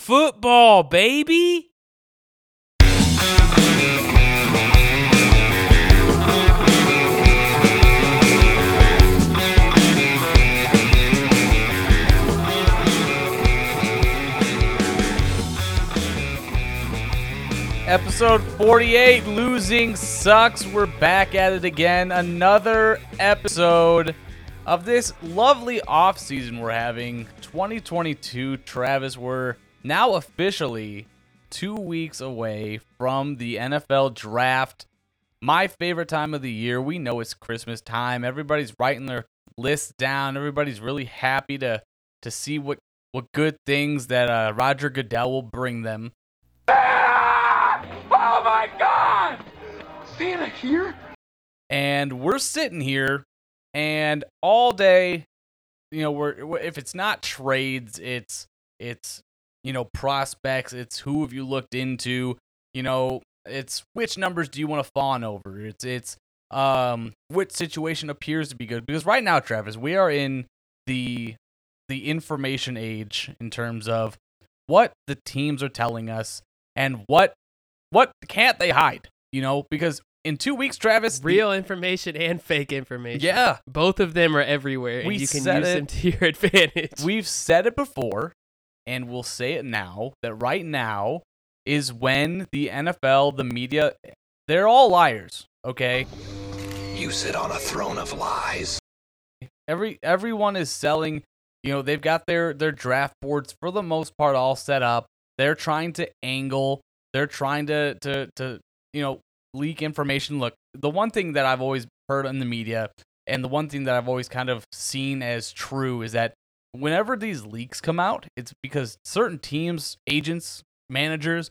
Football, baby. Episode 48 Losing Sucks. We're back at it again. Another episode of this lovely off season we're having 2022. Travis, we're now officially two weeks away from the NFL draft. My favorite time of the year. We know it's Christmas time. Everybody's writing their lists down. Everybody's really happy to to see what what good things that uh, Roger Goodell will bring them. Oh my god! Santa here? and we're sitting here and all day you know we're- if it's not trades it's it's you know prospects it's who have you looked into you know it's which numbers do you want to fawn over it's it's um which situation appears to be good because right now Travis we are in the the information age in terms of what the teams are telling us and what what can't they hide you know because in 2 weeks Travis the- Real information and fake information. yeah Both of them are everywhere, and you can use it. them to your advantage. We've said it before, and we'll say it now that right now is when the NFL, the media, they're all liars. Okay, You sit on a throne of lies. every everyone is selling. You know, they've got their their draft boards for the most part all set up. They're trying to angle. They're trying to to to you know leak information. Look, the one thing that I've always heard in the media, and the one thing that I've always kind of seen as true is that whenever these leaks come out, it's because certain teams, agents, managers,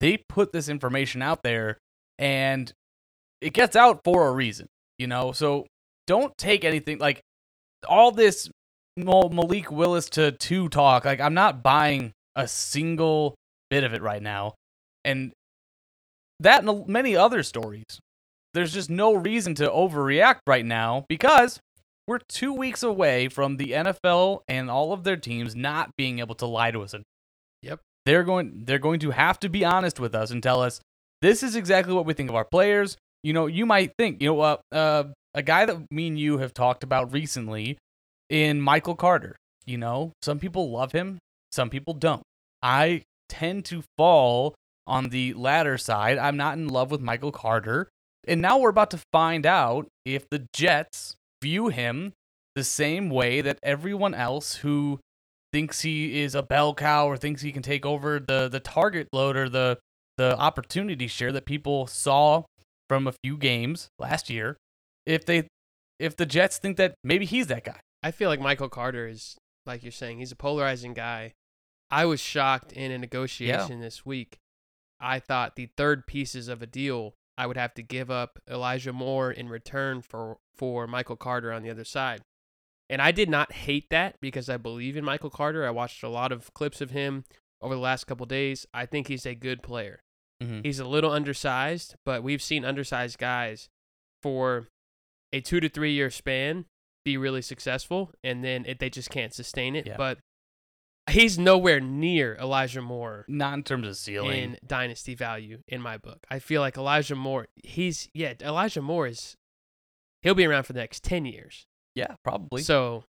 they put this information out there, and it gets out for a reason. You know, so don't take anything like all this Mal- Malik Willis to two talk. Like I'm not buying a single bit of it right now, and that and many other stories. There's just no reason to overreact right now because we're two weeks away from the NFL and all of their teams not being able to lie to us. and Yep. They're going they're going to have to be honest with us and tell us this is exactly what we think of our players. You know, you might think, you know, uh, uh, a guy that me and you have talked about recently in Michael Carter. You know, some people love him, some people don't. I tend to fall on the latter side. I'm not in love with Michael Carter. And now we're about to find out if the Jets view him the same way that everyone else who thinks he is a bell cow or thinks he can take over the the target load or the the opportunity share that people saw from a few games last year if they if the Jets think that maybe he's that guy. I feel like Michael Carter is, like you're saying, he's a polarizing guy. I was shocked in a negotiation this week. I thought the third pieces of a deal, I would have to give up Elijah Moore in return for for Michael Carter on the other side. And I did not hate that because I believe in Michael Carter. I watched a lot of clips of him over the last couple days. I think he's a good player. Mhm. He's a little undersized, but we've seen undersized guys for a two to three year span be really successful, and then it, they just can't sustain it. Yeah. But he's nowhere near Elijah Moore Not in terms of ceiling. in dynasty value in my book. I feel like Elijah Moore, he's yeah, Elijah Moore is he'll be around for the next ten years. yeah, probably. So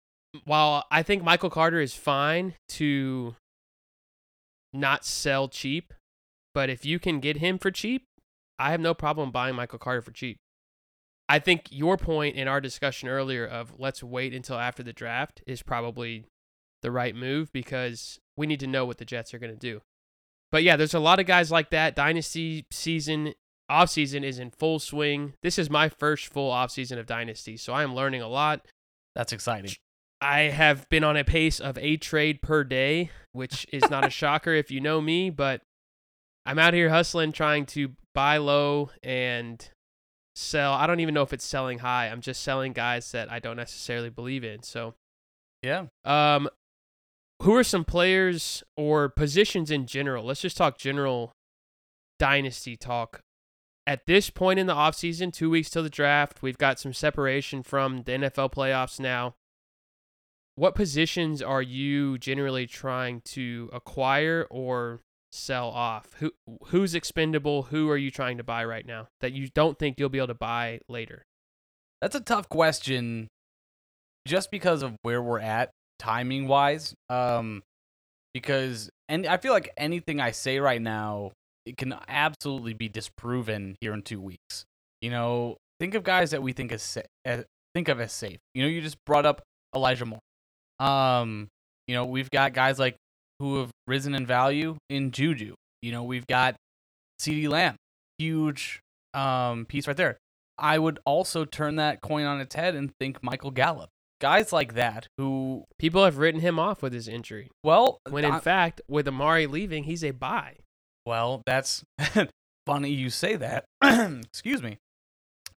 while I think Michael Carter is fine to not sell cheap, but if you can get him for cheap, I have no problem buying Michael Carter for cheap. I think your point in our discussion earlier of let's wait until after the draft is probably the right move because we need to know what the Jets are going to do. But yeah, there's a lot of guys like that. Dynasty season, off season is in full swing. This is my first full off season of Dynasty, so I am learning a lot. That's exciting. I have been on a pace of a trade per day, which is not a shocker if you know me, but I'm out here hustling, trying to buy low and sell. I don't even know if it's selling high. I'm just selling guys that I don't necessarily believe in. So, Yeah. um, who are some players or positions in general? Let's just talk general dynasty talk. At this point in the offseason, two weeks till the draft, we've got some separation from the NFL playoffs now. what positions are you generally trying to acquire or sell off? Who who's expendable? Who are you trying to buy right now that you don't think you'll be able to buy later? That's a tough question just because of where we're at timing wise. Um because and I feel like anything I say right now it can absolutely be disproven here in 2 weeks. You know, think of guys that we think as sa- as- think of as safe. You know, you just brought up Elijah Moore. Um, you know, we've got guys like who have risen in value in Juju. You know, we've got CeeDee Lamb, huge um piece right there. I would also turn that coin on its head and think Michael Gallup. Guys like that who, People have written him off with his injury. well, When in I- fact, with Amari leaving, he's a buy. well, that's funny you say that. Excuse me.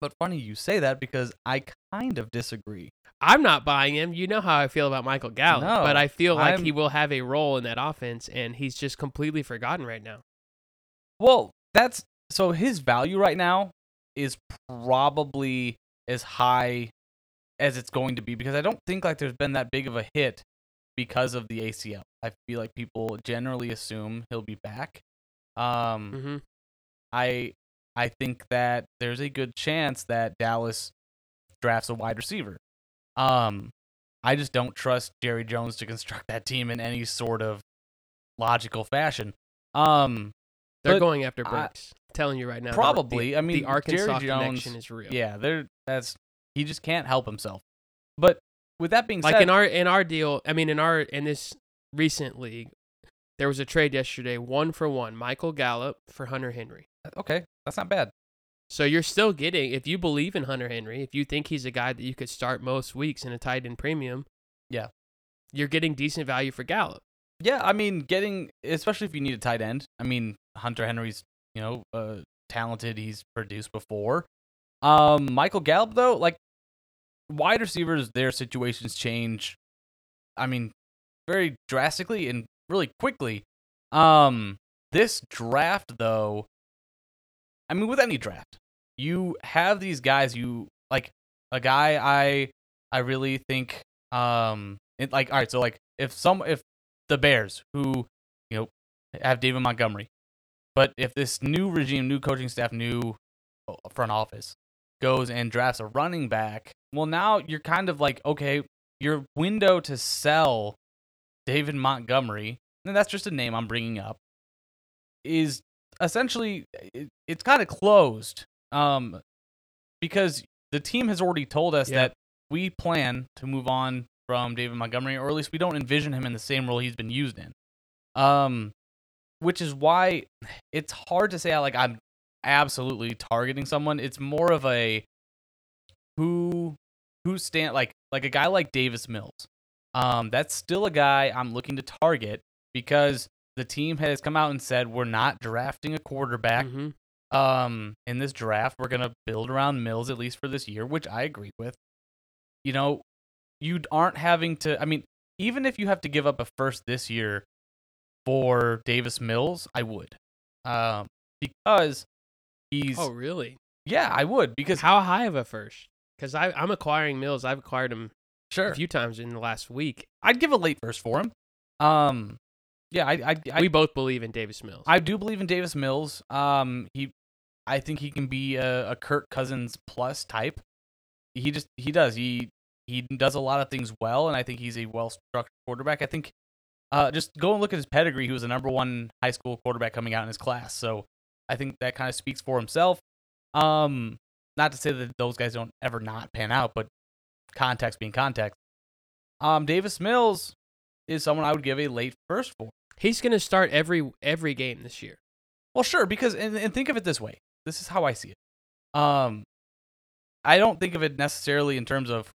But funny you say that because I kind of disagree. I'm not buying him. You know how I feel about Michael Gallup, No, but I feel like I'm- he will have a role in that offense, and he's just completely forgotten right now. Well, that's so his value right now is probably as high as it's going to be because I don't think like there's been that big of a hit because of the ACL. I feel like people generally assume he'll be back. Um hmm I I think that there's a good chance that Dallas drafts a wide receiver. Um I just don't trust Jerry Jones to construct that team in any sort of logical fashion. Um They're going after I- Burks. telling you right now. Probably. the, I mean, the Arkansas Jerry Jones- connection is real. Yeah, there. That's he just can't help himself. But with that being like said, like in our in our deal. I mean, in our in this recent league, there was a trade yesterday, one for one, Michael Gallup for Hunter Henry. okay, that's not bad. So you're still getting, if you believe in Hunter Henry, if you think he's a guy that you could start most weeks in a tight end premium, Yeah. you're getting decent value for Gallup. Yeah, I mean, getting especially if you need a tight end. I mean, Hunter Henry's you know uh, talented. He's produced before. Um, Michael Gallup though, like wide receivers, their situations change. I mean, very drastically and really quickly. Um, this draft though, I mean, with any draft, you have these guys. You like a guy I I really think um it, like all right. So like if some if the Bears who you know have David Montgomery, but if this new regime, new coaching staff, new uh, front office goes and drafts a running back, well now you're kind of like okay, your window to sell David Montgomery, and that's just a name I'm bringing up, is essentially it, it's kind of closed. Um, because the team has already told us Yeah. that we plan to move on from David Montgomery, or at least we don't envision him in the same role he's been used in. Um, which is why it's hard to say like I'm absolutely targeting someone. It's more of a who who stand like like a guy like Davis Mills. Um, that's still a guy I'm looking to target because the team has come out and said we're not drafting a quarterback Mhm. um in this draft. We're gonna build around Mills at least for this year, which I agree with. You know, you aren't having to. I mean, even if you have to give up a first this year for Davis Mills, I would, um, because he's. Oh, really? yeah, I would because How high of a first? Because I'm acquiring Mills. I've acquired him sure a few times in the last week. I'd give a late first for him. Um, yeah, I I I, we both believe in Davis Mills. I do believe in Davis Mills. Um, he, I think he can be a, a Kirk Cousins plus type. He just he does he he does a lot of things well, and I think he's a well structured quarterback. I think, uh, just go and look at his pedigree. He was the number one high school quarterback coming out in his class, so I think that kind of speaks for himself. Um, not to say that those guys don't ever not pan out, but context being context. Um, Davis Mills is someone I would give a late first for. He's going to start every every game this year. Well, sure, because and, and think of it this way. This is how I see it. Um, I don't think of it necessarily in terms of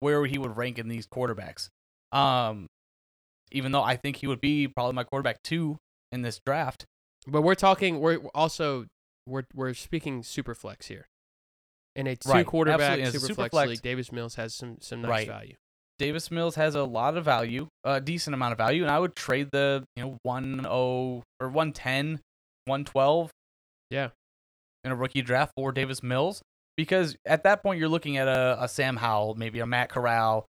where he would rank in these quarterbacks. Um, even though I think he would be probably my quarterback two in this draft. But we're talking. We're also we're we're speaking super flex here. In a two Right, quarterback absolutely. Super, flex, flex- league, Davis Mills has some some nice Right. value. Davis Mills has a lot of value, a decent amount of value, and I would trade the you know one oh or 110, 112 Yeah. in a rookie draft for Davis Mills because at that point you're looking at a, a Sam Howell, maybe a Matt Corral,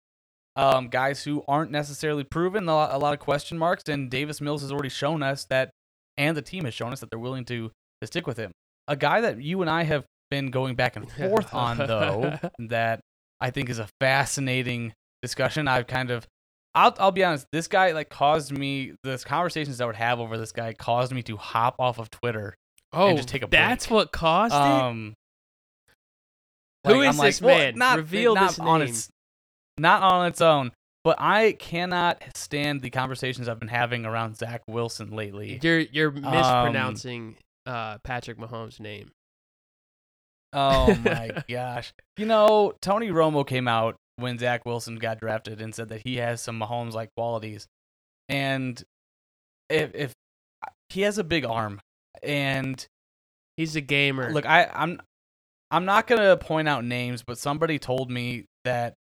um, guys who aren't necessarily proven, a lot, a lot of question marks. And Davis Mills has already shown us that, and the team has shown us that they're willing to to stick with him. A guy that you and I have been going back and forth on, though, that I think is a fascinating discussion. I've kind of, I'll, I'll be honest, this guy like caused me, this conversations I would have over this guy caused me to hop off of Twitter. Oh, just take a that's break. what caused it. Um, Who like, is I'm like, this well, man? Not, Reveal not this on name. its, not on its own. But I cannot stand the conversations I've been having around Zach Wilson lately. You're you're Um, mispronouncing uh, Patrick Mahomes' name. Oh my gosh. You know, Tony Romo came out when Zach Wilson got drafted and said that he has some Mahomes like qualities. And if if he has a big arm and He's a gamer. look, I I'm I'm not going to point out names, but somebody told me that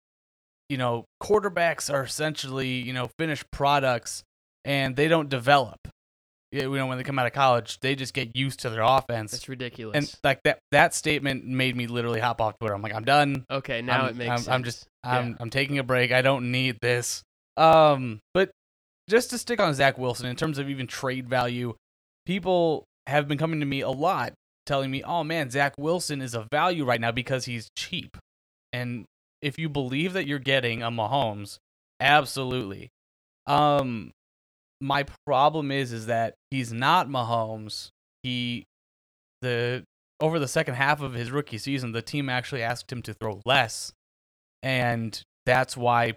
you know, quarterbacks are essentially, you know, finished products and they don't develop. You know, when they come out of college, they just get used to their offense. that's ridiculous. and like that that statement made me literally hop off Twitter. I'm like, I'm done. okay, now I'm, it makes I'm, sense. I'm just I'm Yeah. I'm taking a break. I don't need this. Um, but just to stick on Zach Wilson in terms of even trade value, people have been coming to me a lot telling me, "Oh man, Zach Wilson is a value right now because he's cheap." And if you believe that you're getting a Mahomes, absolutely. Um, my problem is is that he's not Mahomes. He the over the second half of his rookie season, the team actually asked him to throw less, and that's why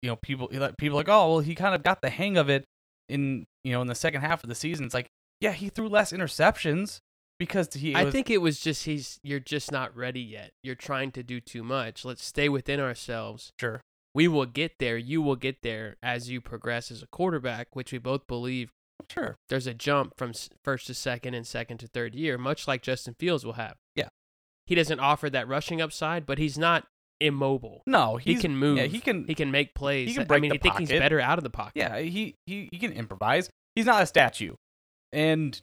you know people people like oh well he kind of got the hang of it in you know in the second half of the season. It's like yeah he threw less interceptions because he I was, think it was just he's you're just not ready yet. You're trying to do too much. Let's stay within ourselves. sure We will get there. You will get there as you progress as a quarterback, which we both believe sure there's a jump from first to second and second to third year, much like Justin Fields will have. Yeah. He doesn't offer that rushing upside, but he's not immobile. no He can move. yeah he can He can make plays. he can I break mean, the I think he's better out of the pocket. Yeah, he, he he can improvise. He's not a statue. And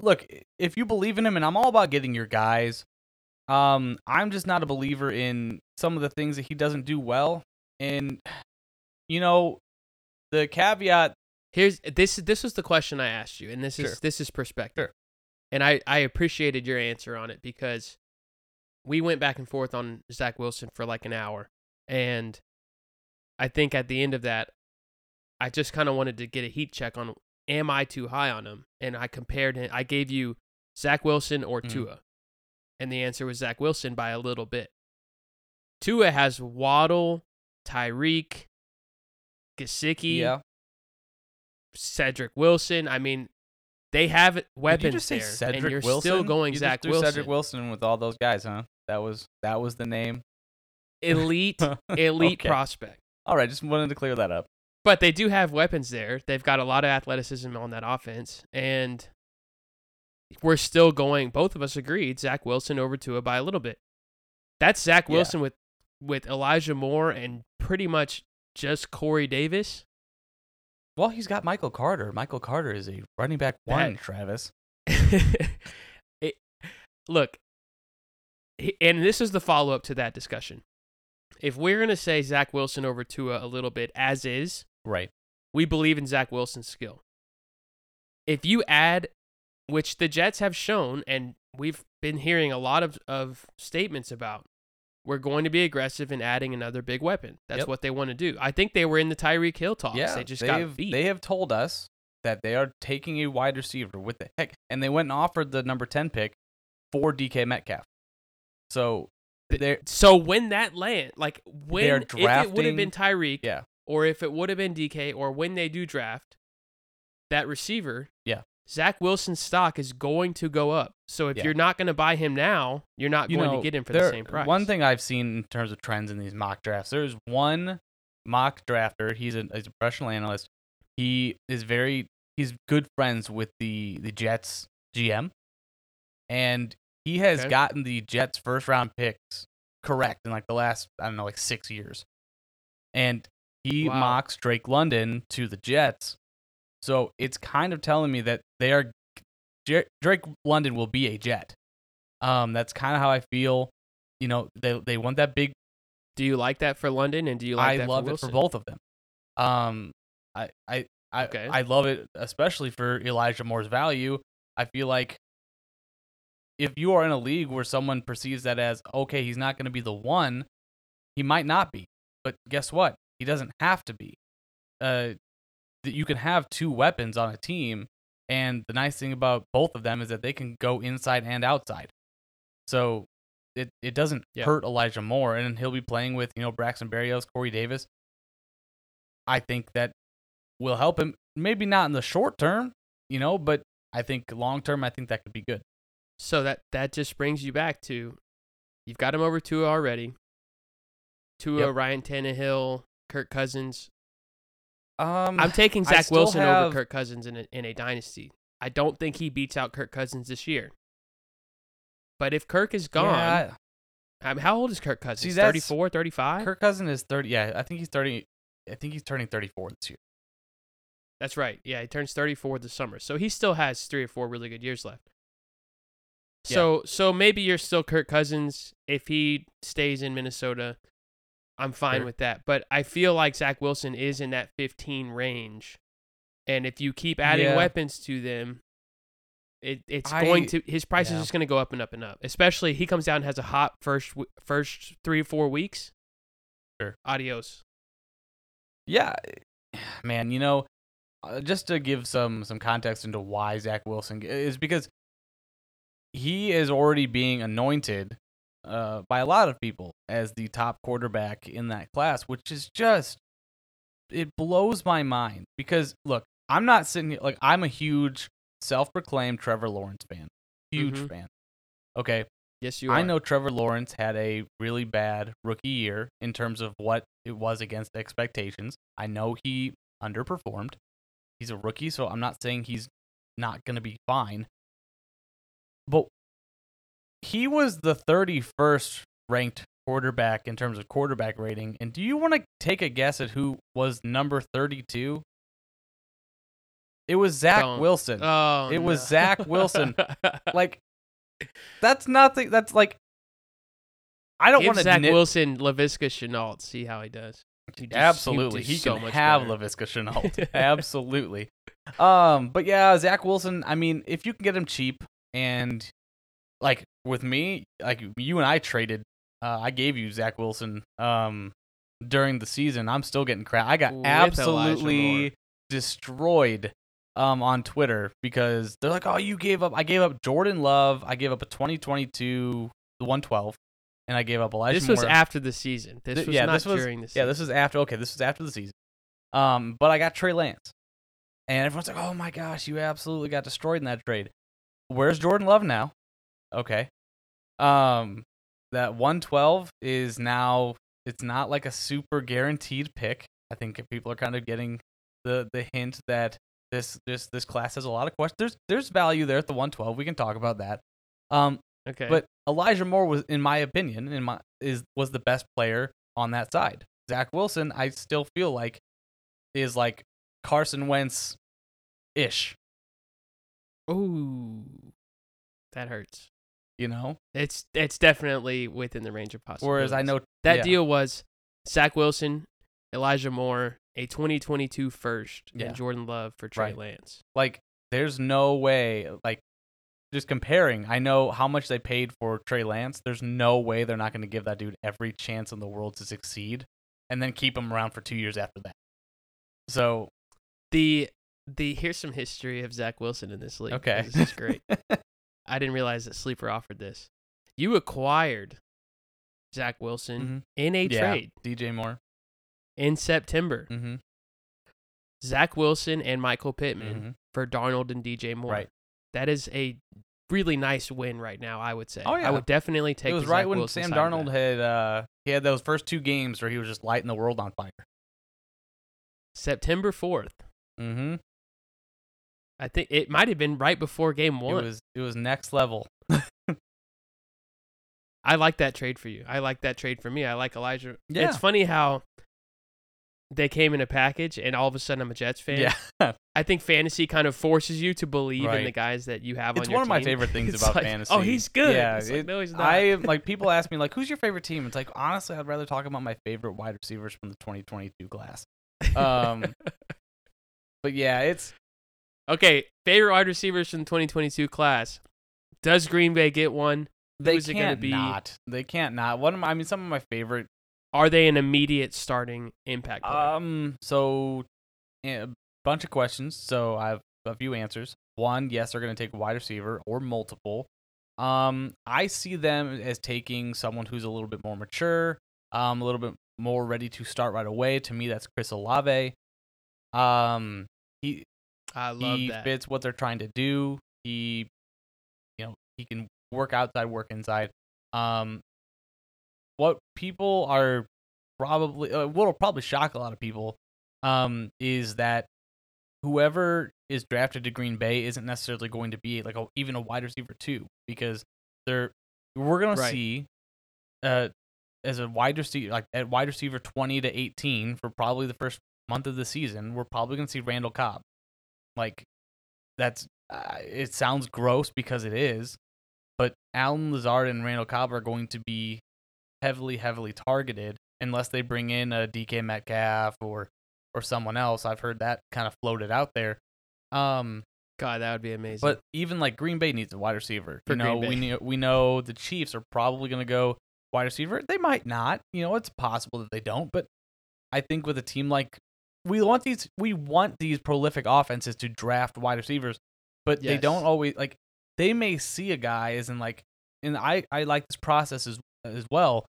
look, if you believe in him, and I'm all about getting your guys, um, I'm just not a believer in some of the things that he doesn't do well. And you know, the caveat. Here's this. This was the question I asked you, and this is this is perspective. Sure. And I I appreciated your answer on it because we went back and forth on Zach Wilson for like an hour, and I think at the end of that, I just kind of wanted to get a heat check on am I too high on him, and I compared him. I gave you Zach Wilson or Mhm. Tua, and the answer was Zach Wilson by a little bit. Tua has Waddle, Tyreek, Gesicki. Yeah. Cedric Wilson. I mean, they have weapons there, Cedric and you're Wilson? still going you Zach Wilson. Cedric Wilson with all those guys, huh? That was that was the name. Elite, elite Okay. prospect. All right, just wanted to clear that up. But they do have weapons there. They've got a lot of athleticism on that offense, and we're still going. Both of us agreed Zach Wilson over Tua by a little bit. That's Zach Yeah. Wilson with with Elijah Moore and pretty much just Corey Davis. Well, he's got Michael Carter. Michael Carter is a running back one, That- Travis. it, look, and this is the follow up to that discussion. If we're going to say Zach Wilson over Tua a little bit as is, Right. we believe in Zach Wilson's skill. If you add, which the Jets have shown, and we've been hearing a lot of, of statements about, we're going to be aggressive in adding another big weapon. That's Yep. what they want to do. I think they were in the Tyreek Hill talks. Yeah, they just got beat. They have told us that they are taking a wide receiver with the heck, and they went and offered the number ten pick for DK Metcalf. So they're so when that land, like when if it would have been Tyreek, yeah, or if it would have been DK, or when they do draft that receiver, Yeah. Zach Wilson's stock is going to go up. So if Yeah. you're not going to buy him now, you're not you going know, to get him for the same price. One thing I've seen in terms of trends in these mock drafts, there's one mock drafter. He's a, he's a professional analyst. He is very he's good friends with the the Jets GM, and he has Okay. gotten the Jets first round picks correct in like the last I don't know like six years, and he Wow. mocks Drake London to the Jets. So it's kind of telling me that they are Drake London will be a Jet. Um, that's kind of how I feel. You know, they they want that big Do you like that for London, and do you like I that love for it for both of them. Um, I I I, Okay. I love it especially for Elijah Moore's value. I feel like if you are in a league where someone perceives that as okay, he's not going to be the one, he might not be. But guess what? He doesn't have to be. Uh, that you can have two weapons on a team, and the nice thing about both of them is that they can go inside and outside. So it it doesn't Yeah. hurt Elijah Moore, and he'll be playing with you know Braxton Berrios, Corey Davis. I think that will help him. Maybe not in the short term, you know, but I think long term, I think that could be good. So that that just brings you back to, you've got him over Tua already. Tua, Yep. Ryan Tannehill, Kirk Cousins. Um, I'm taking Zach Wilson have- over Kirk Cousins in a, in a dynasty. I don't think he beats out Kirk Cousins this year. But if Kirk is gone, Yeah, I mean, how old is Kirk Cousins? See, 34, 35? Kirk Cousin is thirty. Yeah, I think he's thirty. I think he's turning thirty-four this year. That's right. Yeah, he turns 34 this summer. So he still has three or four really good years left. Yeah. So so maybe you're still Kirk Cousins if he stays in Minnesota. I'm fine Sure. with that. But I feel like Zach Wilson is in that 15 range. And if you keep adding Yeah. weapons to them, it, it's I- going to his price yeah. is just going to go up and up and up. Especially he comes down and has a hot first first 3 or 4 weeks. Sure. Adios. Yeah, man. You know, uh, just to give some some context into why Zach Wilson is because he is already being anointed uh, by a lot of people as the top quarterback in that class, which is just it blows my mind because look, I'm not sitting here like I'm a huge self-proclaimed Trevor Lawrence fan, huge Mhm. fan. Okay, Yes, you are. I know Trevor Lawrence had a really bad rookie year in terms of what it was against expectations. I know he underperformed. He's a rookie, so I'm not saying he's not going to be fine. But he was the 31st ranked quarterback in terms of quarterback rating. And do you want to take a guess at who was number 32? It was Zach Don't. Wilson. Oh, It was. Zach Wilson. like, that's nothing. That's like, I don't want to Zach nit- Wilson Laviska Shenault. See how he does. He Absolutely, he so can much have better. Laviska Shenault. Absolutely. Um, but yeah, Zach Wilson. I mean, if you can get him cheap, and like with me, like you and I traded, uh, I gave you Zach Wilson. Um, during the season, I'm still getting crap. I got With absolutely destroyed. Um, on Twitter because they're like, "Oh, you gave up." I gave up Jordan Love. I gave up a 2022 the 112, and I gave up Elijah. This was Moore. after the season. This Th- was yeah, not this was- during the season. Yeah, this is after. Okay, this was after the season. Um, but I got Trey Lance, and everyone's like, "Oh my gosh, you absolutely got destroyed in that trade." Where's Jordan Love now? Okay, um, that 112 is now. It's not like a super guaranteed pick. I think people are kind of getting the the hint that this this this class has a lot of questions. There's there's value there at the 112. We can talk about that. Um, okay. but Elijah Moore was, in my opinion, in my is was the best player on that side. Zach Wilson, I still feel like is like Carson Wentz ish. ooh, that hurts. You know, It's it's definitely within the range of possibilities. whereas I know that yeah. deal was Zach Wilson, Elijah Moore, a 2022 first, Yeah. and Jordan Love for Trey Right. Lance. like there's no way like just comparing. I know how much they paid for Trey Lance. There's no way they're not going to give that dude every chance in the world to succeed, and then keep him around for two years after that. So The the here's some history of Zach Wilson in this league. okay, this is great. I didn't realize that Sleeper offered this. You acquired Zach Wilson Mhm. in a yeah, trade DJ Moore. in September. Mm-hmm. Zach Wilson and Michael Pittman Mm-hmm. for Darnold and DJ Moore. Right. That is a really nice win right now, I would say. Oh, yeah. I would definitely take It was right Zach when Wilson Sam Darnold had uh he had those first two games where he was just lighting the world on fire. September 4th. Mm-hmm. I think it might have been right before game It one. was it was next level. I like that trade for you. I like that trade for me. I like Elijah. Yeah. It's funny how they came in a package, and all of a sudden I'm a Jets fan. Yeah. I think fantasy kind of forces you to believe in the guys that you have It's on your one of my team. favorite things It's about like, fantasy. Oh, he's good. Yeah, It's like, no, he's not. I like people ask me like, "Who's your favorite team?" It's like honestly, I'd rather talk about my favorite wide receivers from the 2022 class. Um, but yeah, it's okay, favorite wide receivers from the 2022 class. Does Green Bay get one? they Who's can't be? not. They can't not. One of my, I mean, some of my favorite. Are they an immediate starting impact player? Um, so a bunch of questions. So I have a few answers. One, yes, they're going to take a wide receiver or multiple. Um, I see them as taking someone who's a little bit more mature, um, a little bit more ready to start right away. To me, that's Chris Olave. Um, he I love he that. fits what they're trying to do. He, you know, he can work outside, work inside. Um, what people are probably, uh, what'll probably shock a lot of people, um, is that whoever is drafted to Green Bay isn't necessarily going to be like a, even a wide receiver too, because they're we're gonna Right. see, uh, as a wide receiver like at wide receiver twenty to eighteen for probably the first month of the season, we're probably gonna see Randall Cobb. Like, that's uh, it sounds gross because it is, but Allen Lazard and Randall Cobb are going to be heavily, heavily targeted unless they bring in a DK Metcalf or or someone else. I've heard that kind of floated out there. Um, God, that would be amazing. but even like Green Bay needs a wide receiver. For you know, we know we know the Chiefs are probably going to go wide receiver. They might not. You know, it's possible that they don't. But I think with a team like we want these, we want these prolific offenses to draft wide receivers, but they don't always like. They may see a guy as in like, and I I like this process as as well.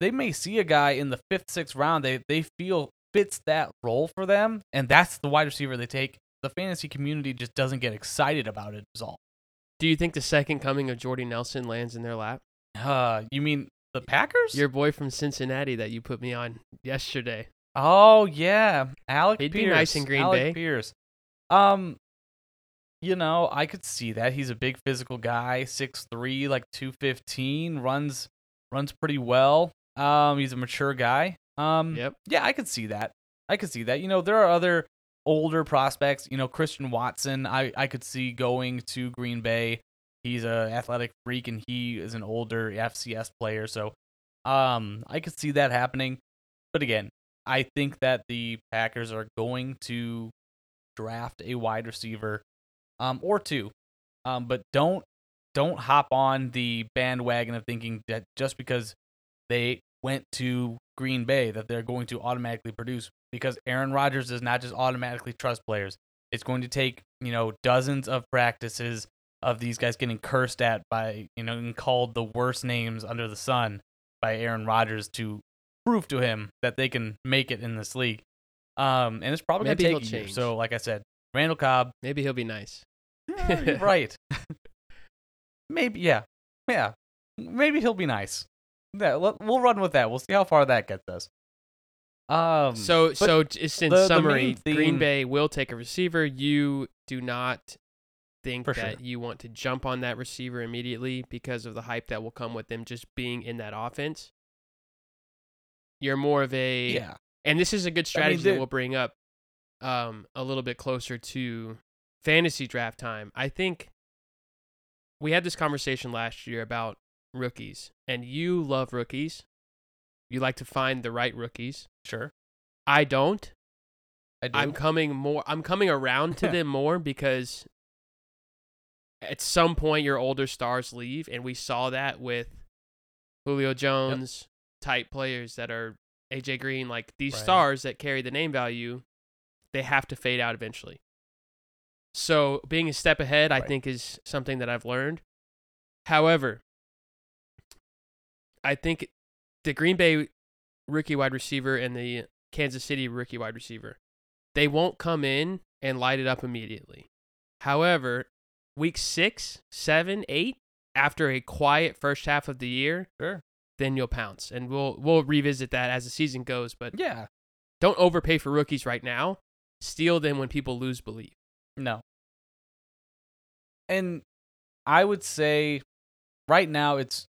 They may see a guy in the fifth, sixth round. They they feel fits that role for them, and that's the wide receiver they take. The fantasy community just doesn't get excited about it it. Is all. Do you think the second coming of Jordy Nelson lands in their lap? Uh, you mean the Packers? Your boy from Cincinnati that you put me on yesterday. Oh yeah, Alec He'd be nice in Green Alec Bay. Pierce. Um, you know, I could see that. He's a big physical guy, 6'3", like two fifteen, runs runs pretty well. Um, he's a mature guy. Um, Yep. yeah, I could see that. I could see that. You know, there are other older prospects. You know, Christian Watson. I I could see going to Green Bay. He's a athletic freak, and he is an older FCS player. So, um, I could see that happening. But again, I think that the Packers are going to draft a wide receiver, um, or two. Um, but don't don't hop on the bandwagon of thinking that just because they went to Green Bay that they're going to automatically produce because Aaron Rodgers does not just automatically trust players. It's going to take, you know, dozens of practices of these guys getting cursed at by, you know, and called the worst names under the sun by Aaron Rodgers to prove to him that they can make it in this league. Um, and it's probably Maybe going to he'll take a year. change. So, like I said, Randall Cobb, Maybe he'll be nice. yeah, right. Maybe, yeah, yeah. Maybe he'll be nice. Yeah, we'll run with that. We'll see how far that gets us. Um. So, so just in the- the summary, main Green Bay will take a receiver. You do not think that sure. you want to jump on that receiver immediately because of the hype that will come with them just being in that offense. You're more of a yeah, and this is a good strategy that we'll bring up um, a little bit closer to fantasy draft time. I think we had this conversation last year about rookies, and you love rookies. You like to find the right rookies. sure. I don't. I do. I'm coming more. I'm coming around to them more because at some point your older stars leave, and we saw that with Julio Jones type players that are AJ Green, like these Right. stars that carry the name value. They have to fade out eventually. So being a step ahead, I think, is something that I've learned. However, I think the Green Bay rookie wide receiver and the Kansas City rookie wide receiver, they won't come in and light it up immediately. However, week six, seven, eight, after a quiet first half of the year, sure. Then you'll pounce, and we'll we'll revisit that as the season goes. But Yeah. don't overpay for rookies right now. Steal them when people lose belief. No. And I would say right now it's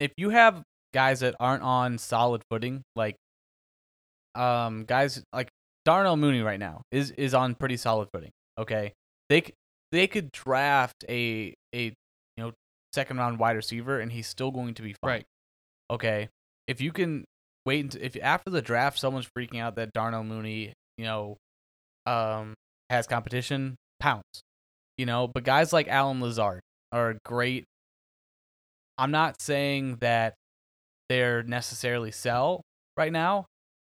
if you have guys that aren't on solid footing, like um guys like Darnell Mooney right now is is on pretty solid footing. Okay, they they could draft a a you know second round wide receiver and he's still going to be fine. Right. Okay, if you can wait until if after the draft someone's freaking out that Darnell Mooney you know um has competition, pounce. You know, but guys like Allen Lazard are great. I'm not saying that they're necessarily sell right now,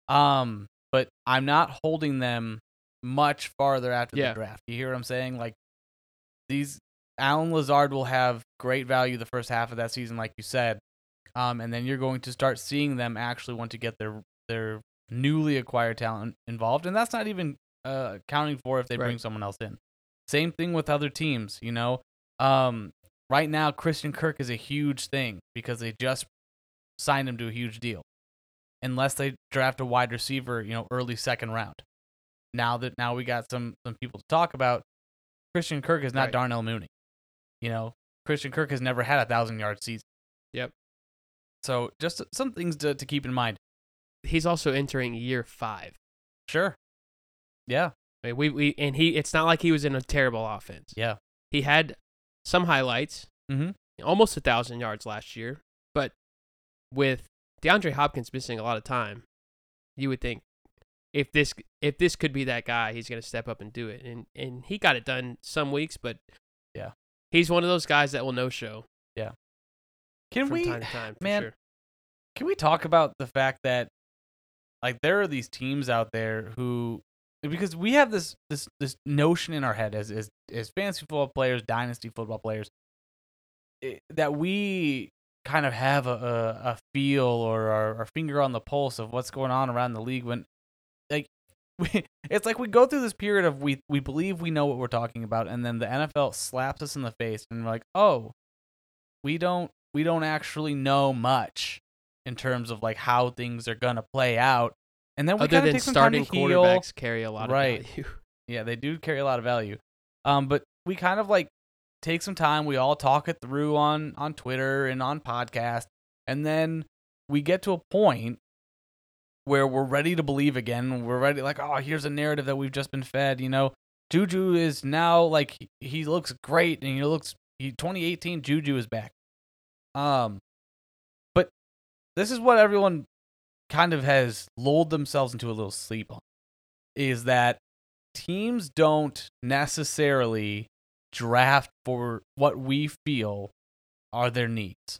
um, but I'm not holding them much farther after Yeah. the draft. You hear what I'm saying? Like these, Allen Lazard will have great value the first half of that season, like you said, um, and then you're going to start seeing them actually want to get their their newly acquired talent involved, and that's not even uh, accounting for if they bring someone else in. Same thing with other teams, you know. Um, right now, Christian Kirk is a huge thing because they just signed him to a huge deal. Unless they draft a wide receiver, you know, early second round. Now that now we got some some people to talk about, Christian Kirk is not Right. Darnell Mooney. You know, Christian Kirk has never had a thousand yard season. Yep. So just some things to, to keep in mind. He's also entering year five. Sure. Yeah. I mean, we we and he. It's not like he was in a terrible offense. Yeah. He had some highlights. Mhm. Almost a thousand yards last year, but with DeAndre Hopkins missing a lot of time, you would think if this if this could be that guy, he's going to step up and do it. And and he got it done some weeks, but Yeah. he's one of those guys that will no show Can from we time to time. Man, sure. can we talk about the fact that like there are these teams out there who because we have this this this notion in our head as as, as fantasy football players, dynasty football players, i- that we kind of have a, a, a feel or our, our finger on the pulse of what's going on around the league when like we, it's like we go through this period of we we believe we know what we're talking about and then the NFL slaps us in the face and we're like, "Oh, we don't we don't actually know much in terms of like how things are going to play out." And then we Other than take some time starting to heal. quarterbacks carry a lot Right. of value. Yeah, they do carry a lot of value. Um, but we kind of like take some time. We all talk it through on on Twitter and on podcast, and then we get to a point where we're ready to believe again. We're ready, like, oh, here's a narrative that we've just been fed. You know, Juju is now like he- he looks great, and he looks. He 2018 Juju is back. Um, but this is what everyone kind of has lulled themselves into a little sleep on is that teams don't necessarily draft for what we feel are their needs.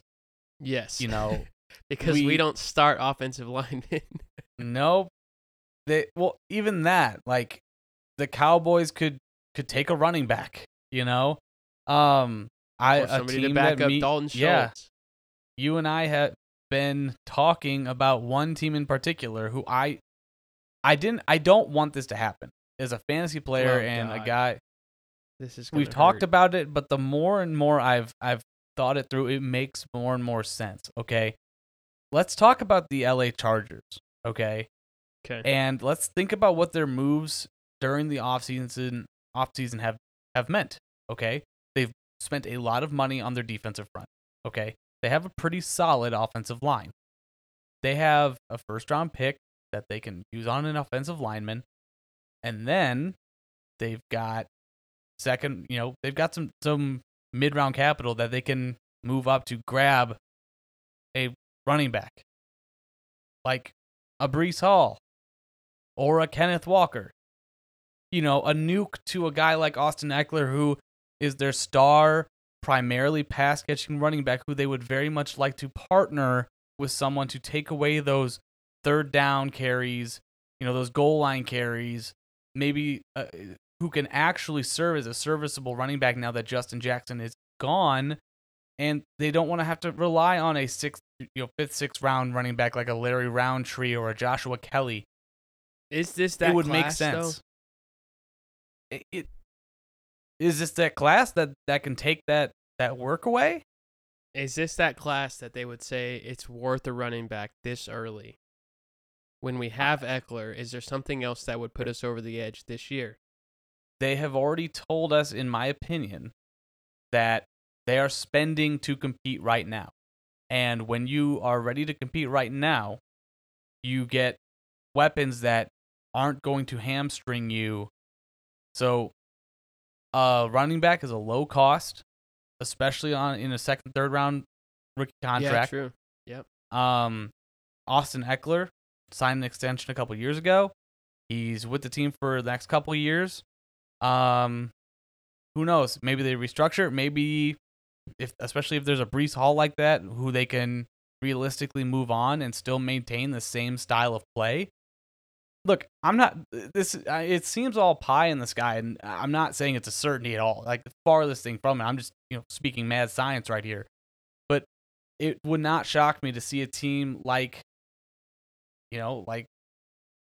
Yes. You know, because we, we- don't start offensive linemen. nope. They well, even that, like the Cowboys could could take a running back, you know? Um I or a team to back up Dalton Schultz. Yeah, you and I have been talking about one team in particular who I I didn't I don't want this to happen. As a fantasy player Oh, and a guy This is we've gonna talked about it, but the more and more I've I've thought it through, it makes more and more sense. Okay. Let's talk about the LA Chargers. Okay. Okay. And let's think about what their moves during the offseason offseason have have meant. Okay. They've spent a lot of money on their defensive front. Okay. They have a pretty solid offensive line. They have a first round pick that they can use on an offensive lineman. And then they've got second, you know, they've got some some mid round capital that they can move up to grab a running back. Like a Breece Hall or a Kenneth Walker. You know, a nuke to a guy like Austin Ekeler who is their star primarily pass catching running back who they would very much like to partner with someone to take away those third down carries, you know, those goal line carries, maybe uh, who can actually serve as a serviceable running back now that Justin Jackson is gone and they don't want to have to rely on a sixth, you know, fifth, sixth round running back like a Larry Rountree or a Joshua Kelley. Is this that it would make sense. It, it is this that class that that can take that that work away? Is this that class that they would say it's worth a running back this early? When we have Ekeler, is there something else that would put us over the edge this year? They have already told us, in my opinion, that they are spending to compete right now. And when you are ready to compete right now, you get weapons that aren't going to hamstring you. So, uh, running back is a low cost, especially on in a second, third round rookie contract. Yeah, contract. Yep. Um, Austin Ekeler signed an extension a couple years ago. He's with the team for the next couple years. Um, who knows? Maybe they restructure. Maybe if, especially if there's a Breece Hall like that, who they can realistically move on and still maintain the same style of play. Look, I'm not. This uh, it seems all pie in the sky, and I'm not saying it's a certainty at all. Like the farthest thing from it. I'm just you know speaking mad science right here. But it would not shock me to see a team like, you know, like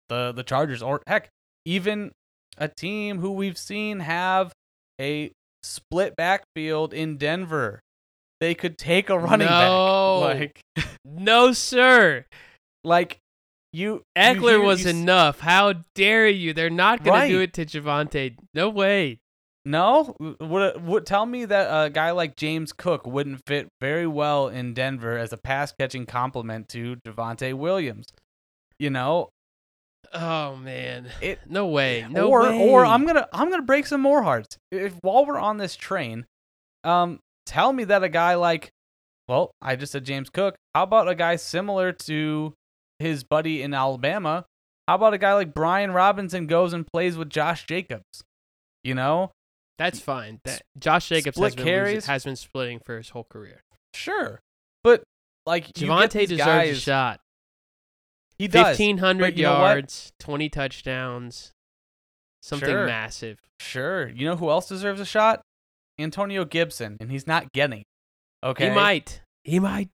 the the Chargers, or heck, even a team who we've seen have a split backfield in Denver. They could take a running No. back. Like No, sir. like you Ekeler was you enough. How dare you? They're not going to do it to Javonte. No way. No, would would tell me that a guy like James Cook wouldn't fit very well in Denver as a pass catching complement to Javonte Williams. You know, Oh man. It- no way. No or way. or I'm gonna I'm gonna break some more hearts. If while we're on this train, um, tell me that a guy like, well, I just said James Cook. How about a guy similar to his buddy in Alabama? How about a guy like Brian Robinson goes and plays with Josh Jacobs? You know, That's fine. That Josh Jacobs has been, losing- has been splitting for his whole career. sure, but like you Javonte deserves guys, a shot. He does. Fifteen hundred but you know what? yards, twenty touchdowns, something Sure. massive. Sure. You know who else deserves a shot? Antonio Gibson, and he's not getting. Okay. He might. He might.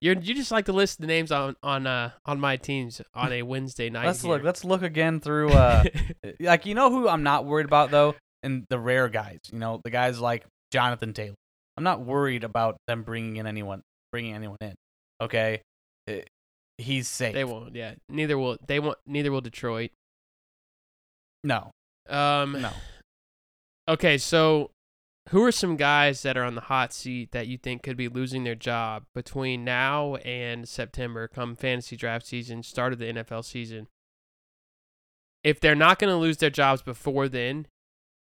You're you just like to list the names on on uh on my teams on a Wednesday night. Let's look. Let's look again through. Uh, like you know who I'm not worried about though, and the rare guys. You know the guys like Jonathan Taylor. I'm not worried about them bringing in anyone, bringing anyone in. Okay, Eh, he's safe. they won't. Yeah. Neither will they won't. Neither will Detroit. No, Um. no. Okay, so who are some guys that are on the hot seat that you think could be losing their job between now and September, come fantasy draft season, start of the NFL season? If they're not going to lose their jobs before then,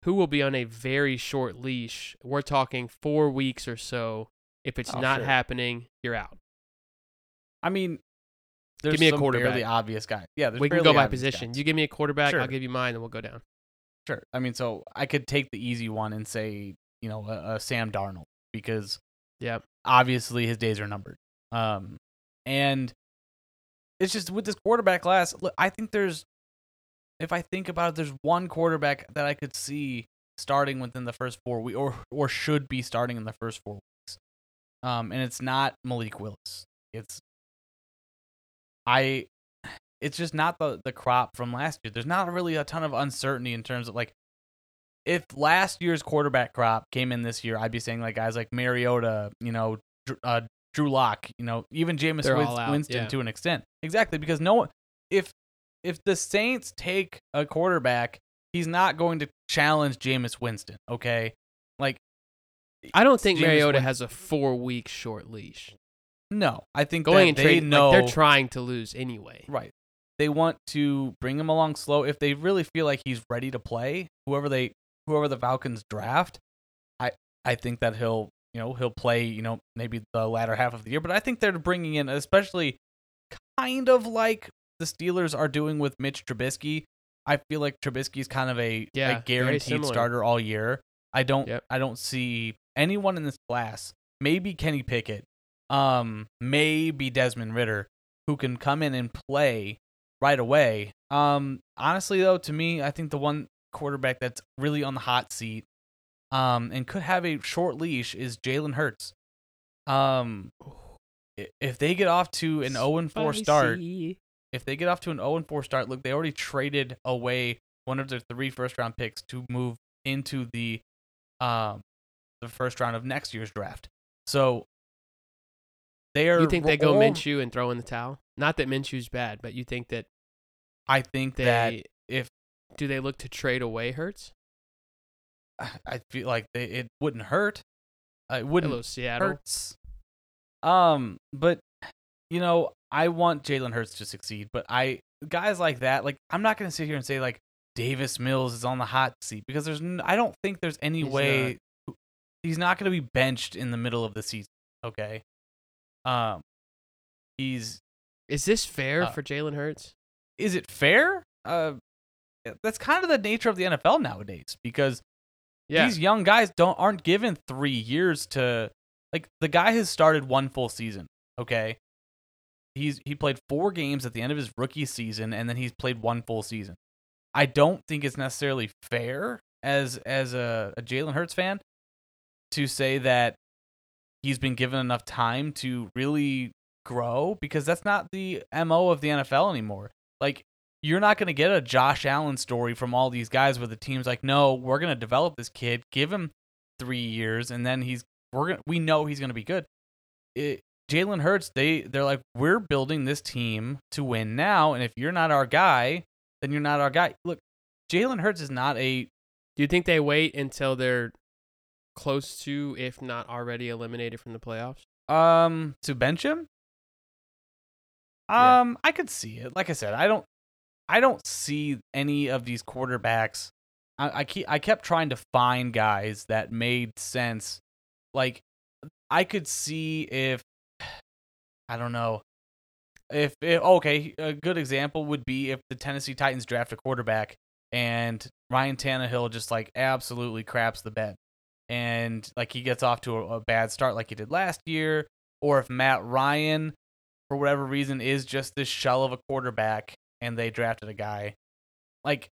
who will be on a very short leash? We're talking four weeks or so. If it's Oh, not sure. happening, you're out. I mean, there's me a some quarterback. fairly obvious guy. Yeah, there's we can go by obvious position. guys. You give me a quarterback, I'll give you mine, and we'll go down. Sure. I mean, so I could take the easy one and say, you know, a, a Sam Darnold because yeah, obviously his days are numbered. Um, and it's just with this quarterback class. Look, I think there's, if I think about it, there's one quarterback that I could see starting within the first four weeks, or or should be starting in the first four weeks. Um, and it's not Malik Willis. It's I. It's just not the the crop from last year. There's not really a ton of uncertainty in terms of like if last year's quarterback crop came in this year, I'd be saying like guys like Mariota, you know, uh, Drew Lock, you know, even Jameis They're Wins- all out, Winston yeah. to an extent. Exactly because no one, if if the Saints take a quarterback, he's not going to challenge Jameis Winston. Okay, like I don't think Jameis Mariota Win- has a four week short leash. no, I think Going and they trading, know like they're trying to lose anyway. Right. They want to bring him along slow. If they really feel like he's ready to play, whoever they whoever the Falcons draft, I I think that he'll you know he'll play you know maybe the latter half of the year. But I think they're bringing in especially kind of like the Steelers are doing with Mitch Trubisky. I feel like Trubisky's kind of a, Yeah, a guaranteed starter all year. I don't Yep. I don't see anyone in this class. Maybe Kenny Pickett, um, maybe Desmond Ridder, who can come in and play right away. Um, honestly though, to me, I think the one quarterback that's really on the hot seat, um, and could have a short leash is Jalen Hurts. Um, if they get off to an 0 and 4 start, if they get off to an 0 and 4 start, look, they already traded away one of their three first round picks to move into the um the first round of next year's draft. So they are You think they go all- Minshew and throw in the towel? Not that Minshew's bad, but you think that I think they that do they look to trade away Hurts? I feel like they, it wouldn't hurt. Uh, It wouldn't Hello, Seattle. hurts. Um, but you know, I want Jalen Hurts to succeed, but I guys like that, like I'm not gonna sit here and say like Davis Mills is on the hot seat because there's n- I don't think there's any He's way he's not gonna be benched in the middle of the season. Okay, um, he's Is this fair Uh, for Jalen Hurts? is it fair? Uh, that's kind of the nature of the NFL nowadays because Yeah. these young guys don't aren't given three years to like the guy has started one full season. Okay, he's he played four games at the end of his rookie season, and then he's played one full season. I don't think it's necessarily fair as as a, a Jalen Hurts fan to say that he's been given enough time to really grow because that's not the mo of the NFL anymore. Like you're not going to get a Josh Allen story from all these guys where the team's like, no, we're going to develop this kid, give him three years, and then he's we're gonna we know he's going to be good. It, Jalen Hurts, they they're like, we're building this team to win now, and if you're not our guy, then you're not our guy. Look, Jalen Hurts is not a Do you think they wait until they're close to, if not already eliminated from the playoffs? um to bench him. Yeah. Um, I could see it. Like I said, I don't, I don't see any of these quarterbacks. I, I keep, I kept trying to find guys that made sense. Like, I could see if, I don't know, if, if okay, a good example would be if the Tennessee Titans draft a quarterback and Ryan Tannehill just like absolutely craps the bed, and like he gets off to a, a bad start like he did last year, or if Matt Ryan for whatever reason is just this shell of a quarterback and they drafted a guy like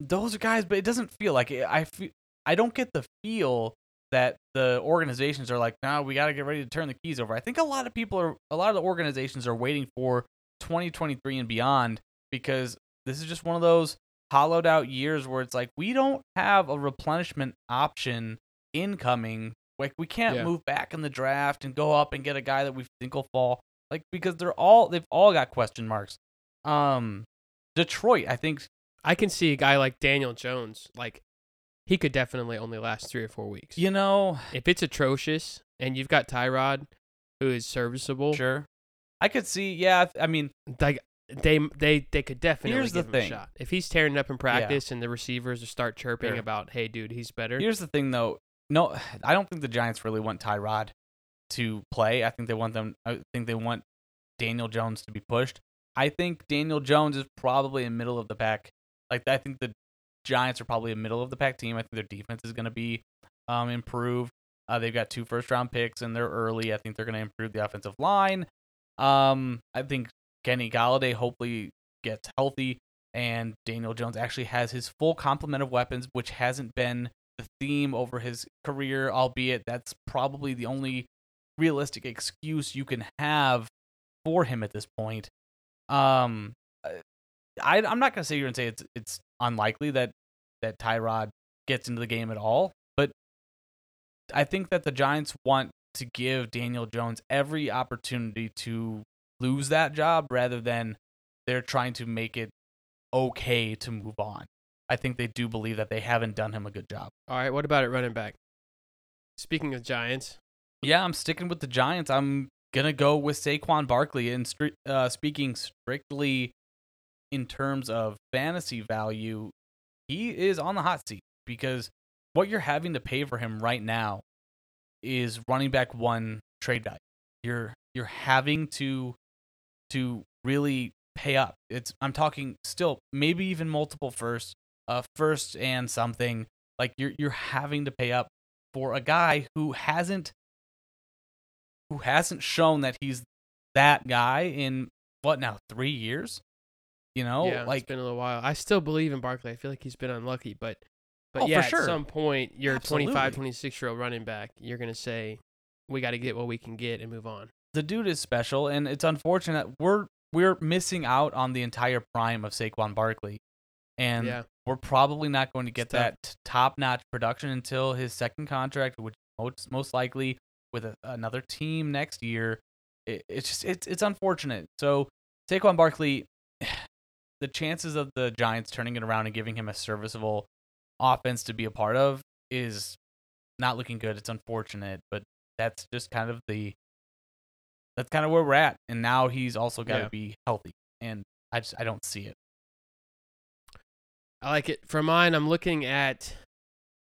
those are guys but it doesn't feel like it. i feel i don't get the feel that the organizations are like now we got to get ready to turn the keys over i think a lot of people are a lot of the organizations are waiting for 2023 and beyond because this is just one of those hollowed out years where it's like we don't have a replenishment option incoming like we can't Yeah. move back in the draft and go up and get a guy that we think will fall like because they're all they've all got question marks. Um, Detroit, I think I can see a guy like Daniel Jones, like he could definitely only last three or four weeks. you know If it's atrocious and you've got Tyrod, who is serviceable, sure. I could see, yeah. I mean, like they they they could definitely Here's the give him a thing. shot. If he's tearing it up in practice and the receivers start chirping Sure. about, "Hey, dude, he's better." here's the thing though. No, I don't think the Giants really want Tyrod to play. I think they want them. I think they want Daniel Jones to be pushed. I think Daniel Jones is probably in middle of the pack. Like I think the Giants are probably a middle of the pack team. I think their defense is going to be um, improved. Uh, they've got two first round picks and they're early. I think they're going to improve the offensive line. Um, I think Kenny Golladay hopefully gets healthy and Daniel Jones actually has his full complement of weapons, which hasn't been the theme over his career, albeit that's probably the only realistic excuse you can have for him at this point. Um, I I'm not gonna sit here and say it's it's unlikely that that Tyrod gets into the game at all, but I think that the Giants want to give Daniel Jones every opportunity to lose that job rather than they're trying to make it okay to move on. I think they do believe that they haven't done him a good job. All right, what about it running back? Speaking of Giants, Yeah, I'm sticking with the Giants. I'm gonna go with Saquon Barkley. And stri- uh, speaking strictly in terms of fantasy value, he is on the hot seat because what you're having to pay for him right now is running back one trade value. You're you're having to to really pay up. It's I'm talking still maybe even multiple first, uh, first and something. Like you're you're having to pay up for a guy who hasn't who hasn't shown that he's that guy in what now three years you know yeah, like it's been a little while. I still believe in Barkley. I feel like he's been unlucky, but but Oh, yeah, sure. at some point, you're Absolutely. 25, 26 year old running back. You're gonna say, "We got to get what we can get and move on." the dude is special and it's unfortunate we're we're missing out on the entire prime of Saquon Barkley and yeah, we're probably not going to get that top-notch production until his second contract which most most likely with a, another team next year it, it's just it's it's unfortunate so Saquon Barkley the chances of the Giants turning it around and giving him a serviceable offense to be a part of is not looking good it's unfortunate but that's just kind of the that's kind of where we're at. And now he's also got to Yeah. be healthy, and I just I don't see it. I like it. For mine, I'm looking at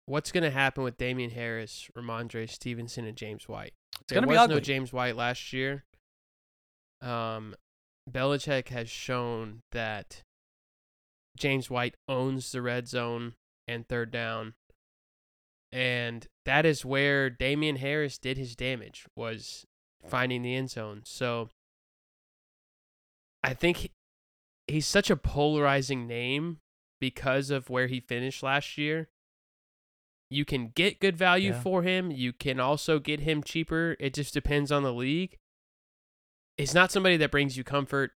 what's going to happen with Damien Harris, Rhamondre Stevenson, and James White. It's There gonna be was ugly. no James White last year. Um, Belichick has shown that James White owns the red zone and third down, and that is where Damien Harris did his damage was finding the end zone. So I think he- he's such a polarizing name because of where he finished last year. You can get good value Yeah. for him. You can also get him cheaper. It just depends on the league. It's not somebody that brings you comfort.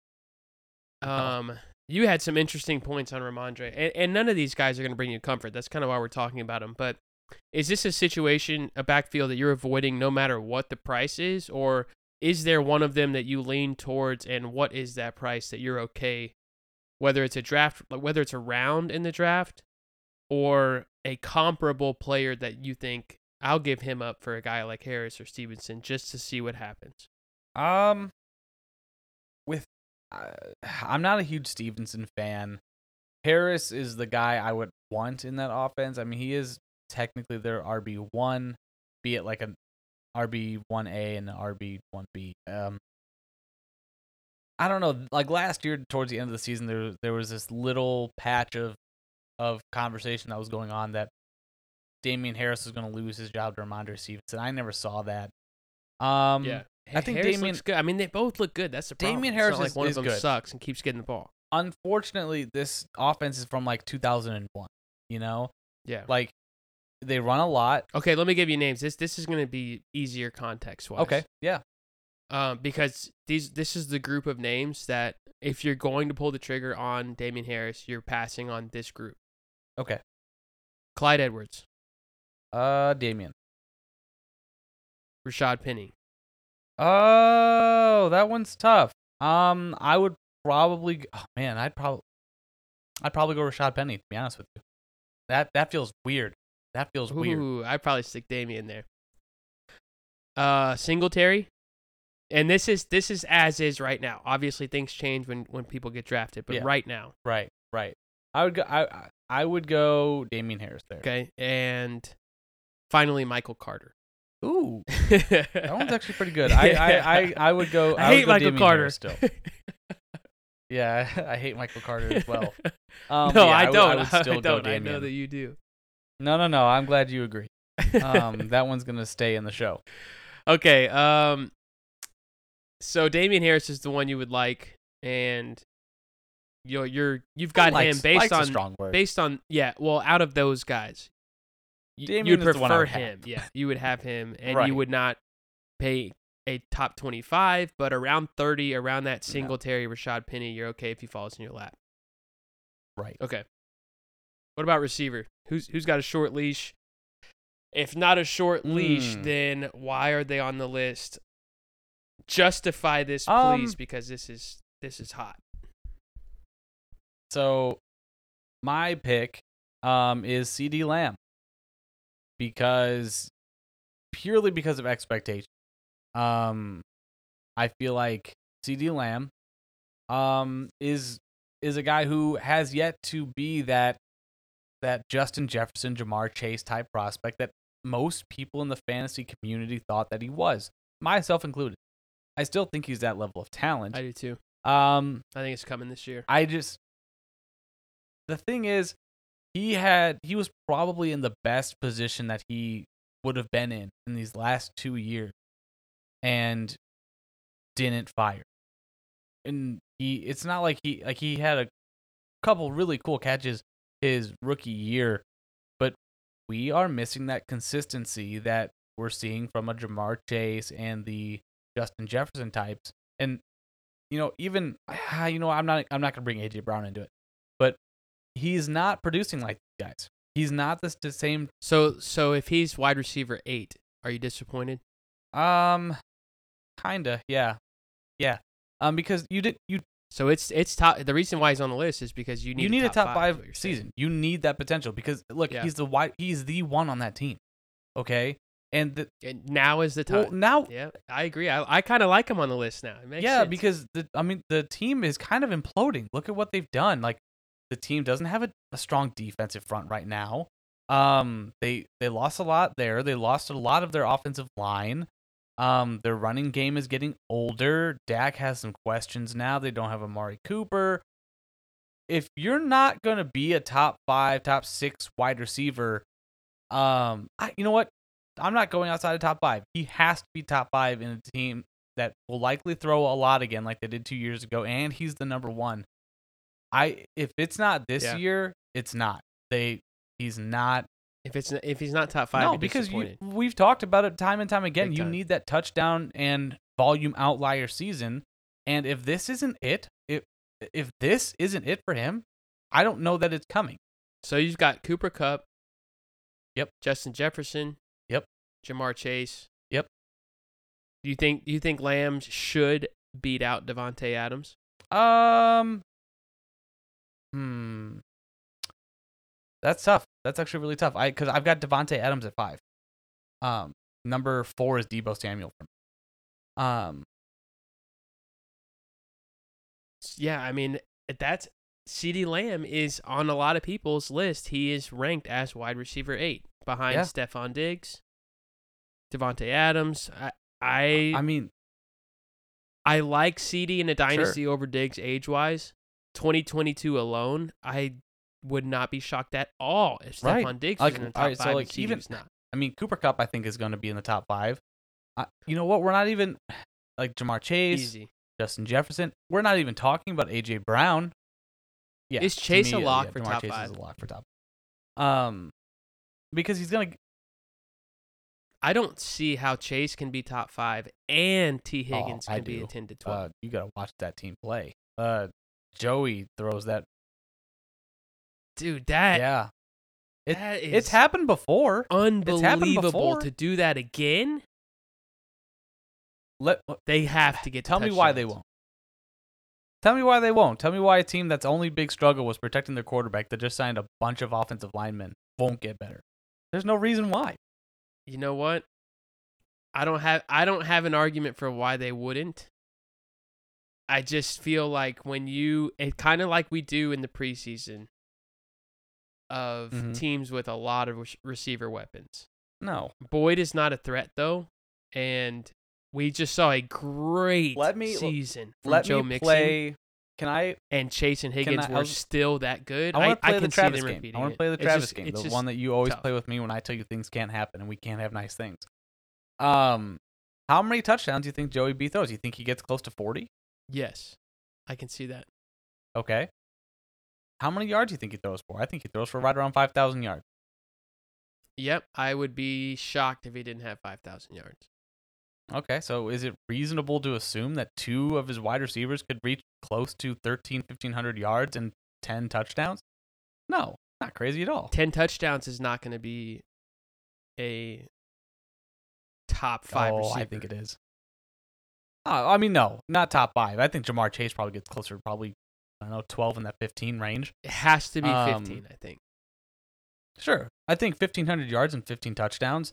Um, you had some interesting points on Rhamondre, and, and none of these guys are going to bring you comfort. That's kind of why we're talking about him. But is this a situation, a backfield that you're avoiding no matter what the price is, or is there one of them that you lean towards, and what is that price that you're okay? Whether it's a draft, whether it's a round in the draft, or a comparable player that you think I'll give him up for a guy like Harris or Stevenson just to see what happens. Um, with uh, I'm not a huge Stevenson fan. Harris is the guy I would want in that offense. I mean, he is technically their RB one, be it like an RB one A and an RB one B. Um, I don't know. Like last year, towards the end of the season, there there was this little patch of of conversation that was going on that Damien Harris was going to lose his job to Rhamondre Stevenson. I never saw that. Um, yeah, I think Harris Damien- good. I mean, they both look good. That's the problem. Damien Harris like is- one of them good. sucks and keeps getting the ball. unfortunately, this offense is from like 2001. You know, Yeah. like they run a lot. Okay, let me give you names. This this is going to be easier context wise. Okay, yeah, Um, because these this is the group of names that if you're going to pull the trigger on Damien Harris, you're passing on this group. Okay. Clyde Edwards, Uh, Damien. Rashad Penny. Oh, that one's tough. Um, I would probably. Oh man, I'd probably. I'd probably go Rashad Penny. To be honest with you, that that feels weird. That feels weird. Ooh, I'd probably stick Damien there. Uh, Singletary, and this is this is as is right now. Obviously, things change when when people get drafted, but Yeah. right now, Right, right. I would go. I I- I would go Damien Harris there. okay. And finally, Michael Carter. Ooh, that one's actually pretty good. I I, I, I would go. I would hate go Michael Damien Carter. Harris still. Yeah, I hate Michael Carter as well. Um, no, yeah, I don't. I would still go don't. I know that you do. No, no, no. I'm glad you agree. Um, that one's gonna stay in the show. okay. Um. So Damien Harris is the one you would like, and you're you're you've got Likes- him based on strong word. based on yeah. Well, out of those guys, Damien you'd is the one I prefer would have. him. Yeah, you would have him, and Right. you would not pay a top twenty-five, but around thirty, around that No. Singletary, Rashad Penny, you're okay if he falls in your lap. Right. Okay. What about receiver? Who's who's got a short leash? If not a short leash, Mm. then why are they on the list? Justify this, Um, please, because this is this is hot. So, my pick um is CeeDee Lamb because purely because of expectation. Um, I feel like CeeDee Lamb um is is a guy who has yet to be that that Justin Jefferson, Ja'Marr Chase type prospect that most people in the fantasy community thought that he was, myself included. I still think he's that level of talent. I do too. Um, I think it's coming this year. I just the thing is he had he was probably in the best position that he would have been in in these last 2 years and didn't fire. And he it's not like he like he had a couple really cool catches his rookie year, but we are missing that consistency that we're seeing from a Ja'Marr Chase and the Justin Jefferson types. And you know, even you know, I'm not I'm not gonna bring AJ Brown into it, but he's not producing like these guys. He's not the, the same. So so if he's wide receiver eight, are you disappointed? Um, kinda, yeah, yeah. Um, because you did you So it's it's top. The reason why he's on the list is because you need you need a top is five what you're saying. season. You need that potential because look, Yeah. he's the wide, he's the one on that team. Okay, And the, And now is the time. well, now, yeah, I agree. I, I kind of like him on the list now. It makes yeah, sense. because the I mean the team is kind of imploding. Look at what they've done. Like the team doesn't have a, a strong defensive front right now. Um, they they lost a lot there. They lost a lot of their offensive line. Um, their running game is getting older. Dak has some questions now. They don't have Amari Cooper. If you're not gonna be a top five, top six wide receiver, um, I, you know what? I'm not going outside of top five. He has to be top five in a team that will likely throw a lot again, like they did two years ago, and he's the number one. I if it's not this Yeah. year, it's not. They he's not. if it's if he's not top five, no, because you, we've talked about it time and time again. Big you time. need that touchdown and volume outlier season, and if this isn't it, if if this isn't it for him, I don't know that it's coming. So you've got Cooper Kupp. Yep. Justin Jefferson. Yep. Ja'Marr Chase. Yep. Do you think do you think Lambs should beat out Davante Adams? Um. Hmm. That's tough. That's actually really tough. I because I've got Davante Adams at five. Um, number four is Deebo Samuel. Um, Yeah, I mean that's CeeDee Lamb is on a lot of people's list. He is ranked as wide receiver eight behind Yeah. Stefon Diggs, Davante Adams. I I I mean, I like CeeDee in a dynasty over Diggs age wise. 2022 alone, I would not be shocked at all if Right. Stefon Diggs Like, was in the top alright, so, five like, even- not. I mean, Cooper Kupp I think is going to be in the top five. I, you know what? We're not even like Ja'Marr Chase, Easy. Justin Jefferson. We're not even talking about AJ Brown. Yeah, Is Chase a lock yeah, for Ja'Marr top Chase five? Is a lock for top. Um, because he's gonna. I don't see how Chase can be top five and T Oh, Higgins I can be a 10 to 12. Uh, you gotta watch that team play. Uh, Joey throws that. Dude, that, yeah, it- that is it's happened before. happened unbelievable before. to do that again. Let uh, They have to get. tell me why they won't. Tell me why they won't. Tell me why a team that's only big struggle was protecting their quarterback that just signed a bunch of offensive linemen won't get better. There's no reason why. You know what? I don't have I don't have an argument for why they wouldn't. I just feel like when you it kind of like we do in the preseason of Mhm. teams with a lot of rec- receiver weapons. No. Boyd is not a threat though, and we just saw a great Let me- season from Let Joe me Mixon play. Can I? and Chase and Higgins I- I were was- still that good. I want to play the Travis game. I want to play the Travis game, the one that you always tough. play with me when I tell you things can't happen and we can't have nice things. Um, how many touchdowns do you think Joey B throws? You think he gets close to forty? Yes, I can see that. Okay. How many yards do you think he throws for? I think he throws for right around five thousand yards. Yep, I would be shocked if he didn't have 5,000 yards. Okay, so is it reasonable to assume that two of his wide receivers could reach close to 13, 1500 yards and 10 touchdowns? No, not crazy at all. 10 touchdowns is not going to be a top 5 oh, receiver. I think it is. Uh, I mean, no, not top five. I think Ja'Marr Chase probably gets closer probably, I don't know, 12 in that 15 range. It has to be Um, 15, I think. Sure. I think 1,500 yards and 15 touchdowns.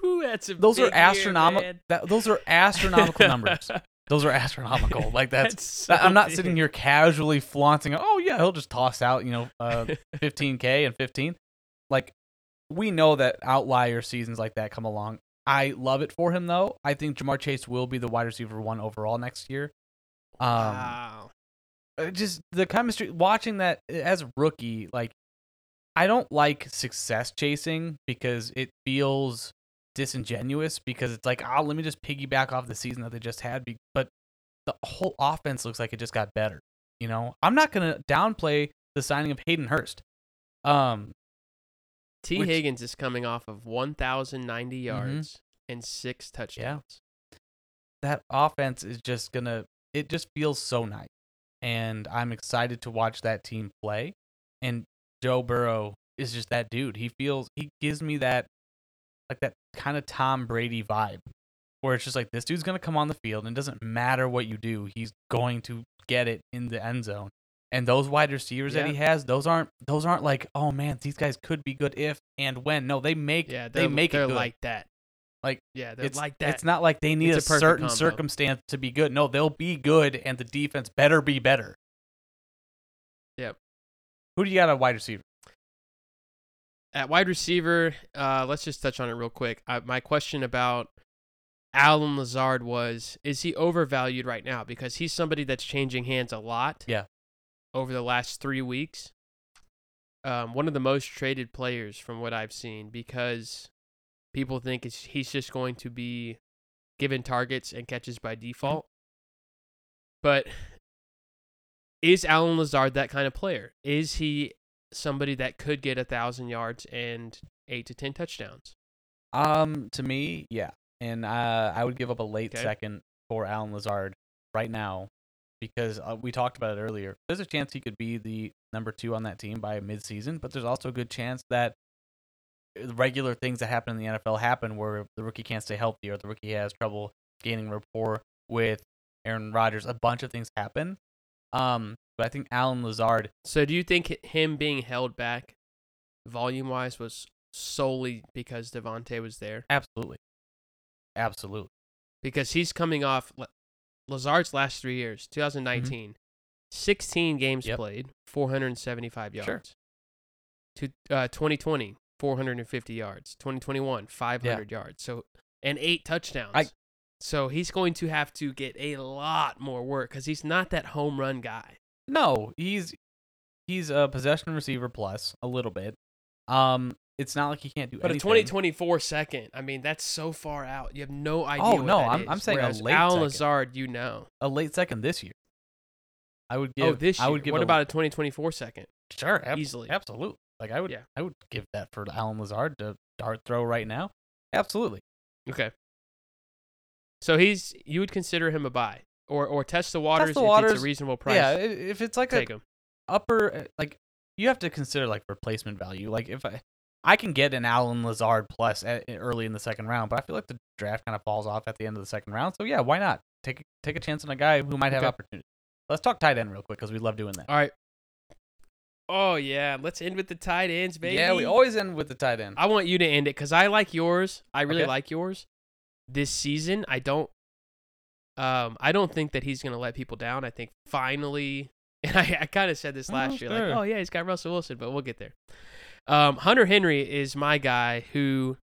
Whew, That's Those are big year, astronomical. man. That, those are astronomical numbers. Those are astronomical. Like that's. so I'm not big. sitting here casually flaunting. Oh yeah, he'll just toss out you know uh, 15k and 15. Like we know that outlier seasons like that come along. I love it for him though. I think Ja'Marr Chase will be the wide receiver one overall next year. Um, wow. uh, just the chemistry watching that uh, as a rookie like i don't like success chasing because it feels disingenuous because it's like oh let me just piggyback off the season that they just had but the whole offense looks like it just got better you know i'm not going to downplay the signing of hayden hurst um T. which- Higgins is coming off of 1,090 mm-hmm. yards and six touchdowns. that offense is just going to it just feels so nice and i'm excited to watch that team play and Joe Burrow is just that dude. He feels he gives me that like that kind of Tom Brady vibe where it's just like this dude's going to come on the field and it doesn't matter what you do, he's going to get it in the end zone. And those wide receivers that he has, those aren't those aren't like, "Oh man, these guys could be good if and when." No, they make Yeah, they make they're it good. like that. Like yeah, they're It's like that. It's not like they need a, It's a perfect certain combo. circumstance to be good. No, they'll be good, and the defense better be better. Yep. Who do you got at wide receiver? At wide receiver, uh, let's just touch on it real quick. Uh, my question about Allen Lazard was: Is he overvalued right now? Because he's somebody that's changing hands a lot. Yeah. Over the last three weeks, um, one of the most traded players from what I've seen, because people think it's, he's just going to be given targets and catches by default. But is Allen Lazard that kind of player? Is he somebody that could get a thousand yards and eight to ten touchdowns? Um, to me, yeah, and uh, I would give up a late Okay. second for Allen Lazard right now because uh, we talked about it earlier. There's a chance he could be the number two on that team by midseason, but there's also a good chance that regular things that happen in the NFL happen where the rookie can't stay healthy or the rookie has trouble gaining rapport with Aaron Rodgers. A bunch of things happen. Um, but I think Allen Lazard, So do you think him being held back volume wise was solely because Davante was there? absolutely, absolutely, Because he's coming off Lazard's last three years, 2019, 16 games Mm-hmm. Yep. played, 475 yards. Sure. To uh, 2020, 450 yards. 2021, 500 yards. So and eight touchdowns. I- so he's going to have to get a lot more work because he's not that home run guy. No, he's he's a possession receiver plus a little bit. Um, it's not like he can't do anything. But a 2024 second, I mean, that's so far out. You have no idea. Oh, no, I'm- I'm saying a late Allen second. Lazard, you know. a late second this year. I would give. oh, this year. I would give. what a- about a 2024 second? sure ab- easily? Absolutely. Like I would. Yeah. I would give that for Allen Lazard to dart throw right now. Absolutely. Okay. So he's you would consider him a buy or or test the waters the if it's a reasonable price. Yeah. If it's like a him. upper, uh, like you have to consider like replacement value. Like if I, I can get an Allen Lazard plus at, early in the second round, but I feel like the draft kind of falls off at the end of the second round. So yeah, why not take take a chance on a guy who might have Okay. opportunity. Let's talk tight end real quick because we love doing that. All right. Oh yeah, let's end with the tight ends, baby. Yeah, we always end with the tight end. I want you to end it because I like yours. I really Okay. like yours. This season, I don't. Um, I don't think that he's gonna let people down. I think finally, and I, I kind of said this Oh, last year, sure. like, oh yeah, he's got Russell Wilson, but we'll get there. Um, Hunter Henry is my guy who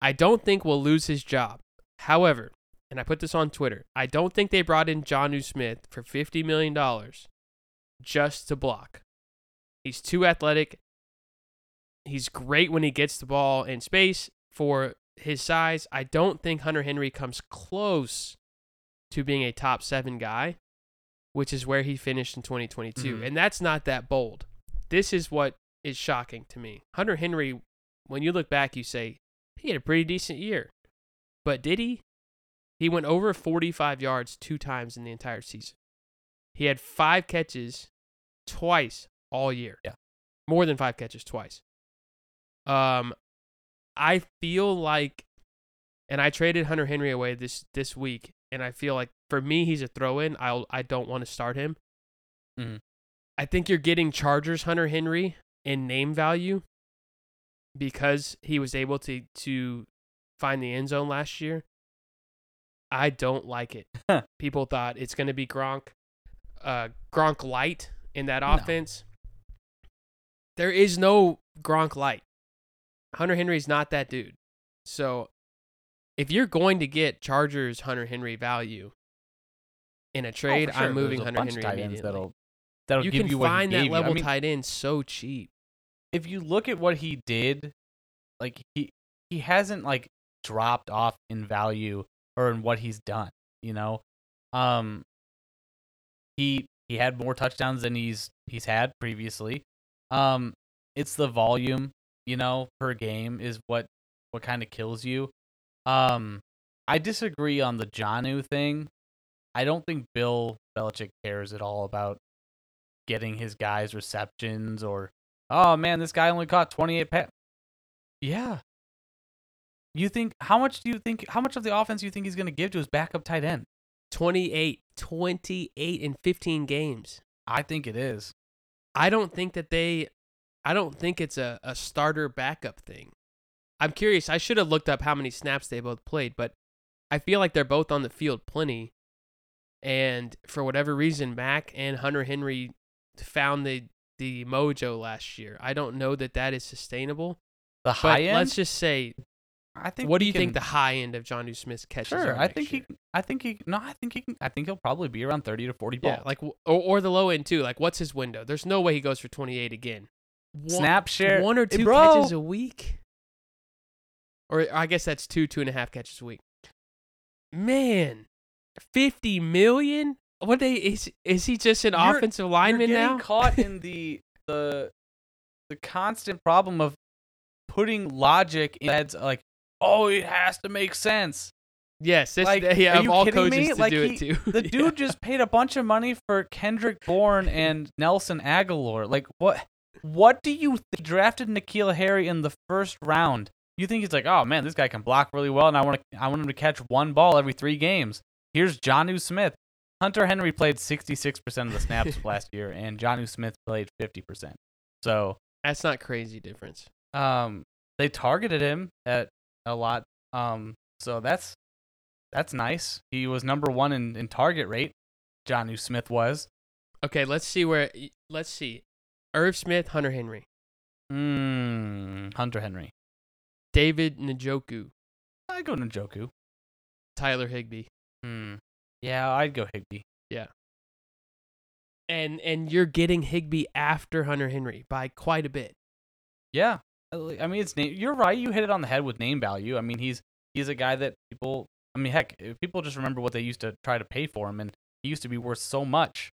I don't think will lose his job. However, and I put this on Twitter, I don't think they brought in Jonnu Smith for fifty million dollars just to block. He's too athletic. He's great when he gets the ball in space for his size. I don't think Hunter Henry comes close to being a top seven guy, which is where he finished in 2022. Mhm. And that's not that bold. This is what is shocking to me. Hunter Henry, when you look back, you say, he had a pretty decent year. But did he? He went over 45 yards two times in the entire season. He had five catches twice all year. Yeah. More than five catches twice. Um I feel like and I traded Hunter Henry away this this week and I feel like for me he's a throw in. I'll I don't want to start him. Mhm. I think you're getting Chargers Hunter Henry in name value because he was able to to find the end zone last year. I don't like it. People thought it's going to be Gronk uh Gronk light in that No. offense. There is no Gronk light. Hunter Henry's not that dude. So if you're going to get Chargers Hunter Henry value in a Oh, trade, for sure. I'm moving Hunter Henry immediately. That'll, that'll you give can you find that you. I level mean, tight end so cheap. If you look at what he did, like he he hasn't like dropped off in value or in what he's done. You know, um, he he had more touchdowns than he's he's had previously. Um, it's the volume, you know, per game is what what kind of kills you. Um, I disagree on the Jonnu thing. I don't think Bill Belichick cares at all about getting his guys receptions or oh man, this guy only caught 28 pa Yeah. You think how much do you think how much of the offense do you think he's going to give to his backup tight end? 28, 28 in 15 games. I think it is. I don't think that they I don't think it's a, a starter backup thing. I'm curious. I should have looked up how many snaps they both played, but I feel like they're both on the field plenty. And for whatever reason, Mac and Hunter Henry found the the mojo last year. I don't know that that is sustainable. The high end. let's just say, I think. what do you think the high end of John Smith's catches Sure. I think year? he. I think he. No, I think he can. I think he'll probably be around thirty to forty balls. Yeah, like or, or the low end too. Like, what's his window? There's no way he goes for 28 again. One- snap share. one or Hey, two bro. catches a week, or I guess that's two two and a half catches a week. Man, 50 million. What they is is he just an You're- offensive lineman You're getting now? caught in the the the constant problem of putting logic in heads like, oh, it has to make sense. yes, this, like, yeah, are of you all coaches me? to Like, do he- it too. The Yeah. dude just paid a bunch of money for Kendrick Bourne and Nelson Agholor. Like what? What do you think? drafted N'Keal Harry in the first round? You think he's like, oh man, this guy can block really well, and I want to, I want him to catch one ball every three games. Here's Jonnu Smith. Hunter Henry played 66% of the snaps last year, and Jonnu Smith played 50%. So That's not crazy difference. um, they targeted him at a lot. Um, so that's that's nice. He was number one in, in target rate. Jonnu Smith was. Okay, let's see where. Let's see. Irv Smith, Hunter Henry, Mm, Hunter Henry. David Njoku, I'd go Njoku. Tyler Higbee. Hmm. Yeah, I'd go Higbee. Yeah. And and you're getting Higbee after Hunter Henry by quite a bit. Yeah. I mean, it's name. You're right. You hit it on the head with name value. I mean, he's he's a guy that people. I mean, heck, people just remember what they used to try to pay for him, and he used to be worth so much.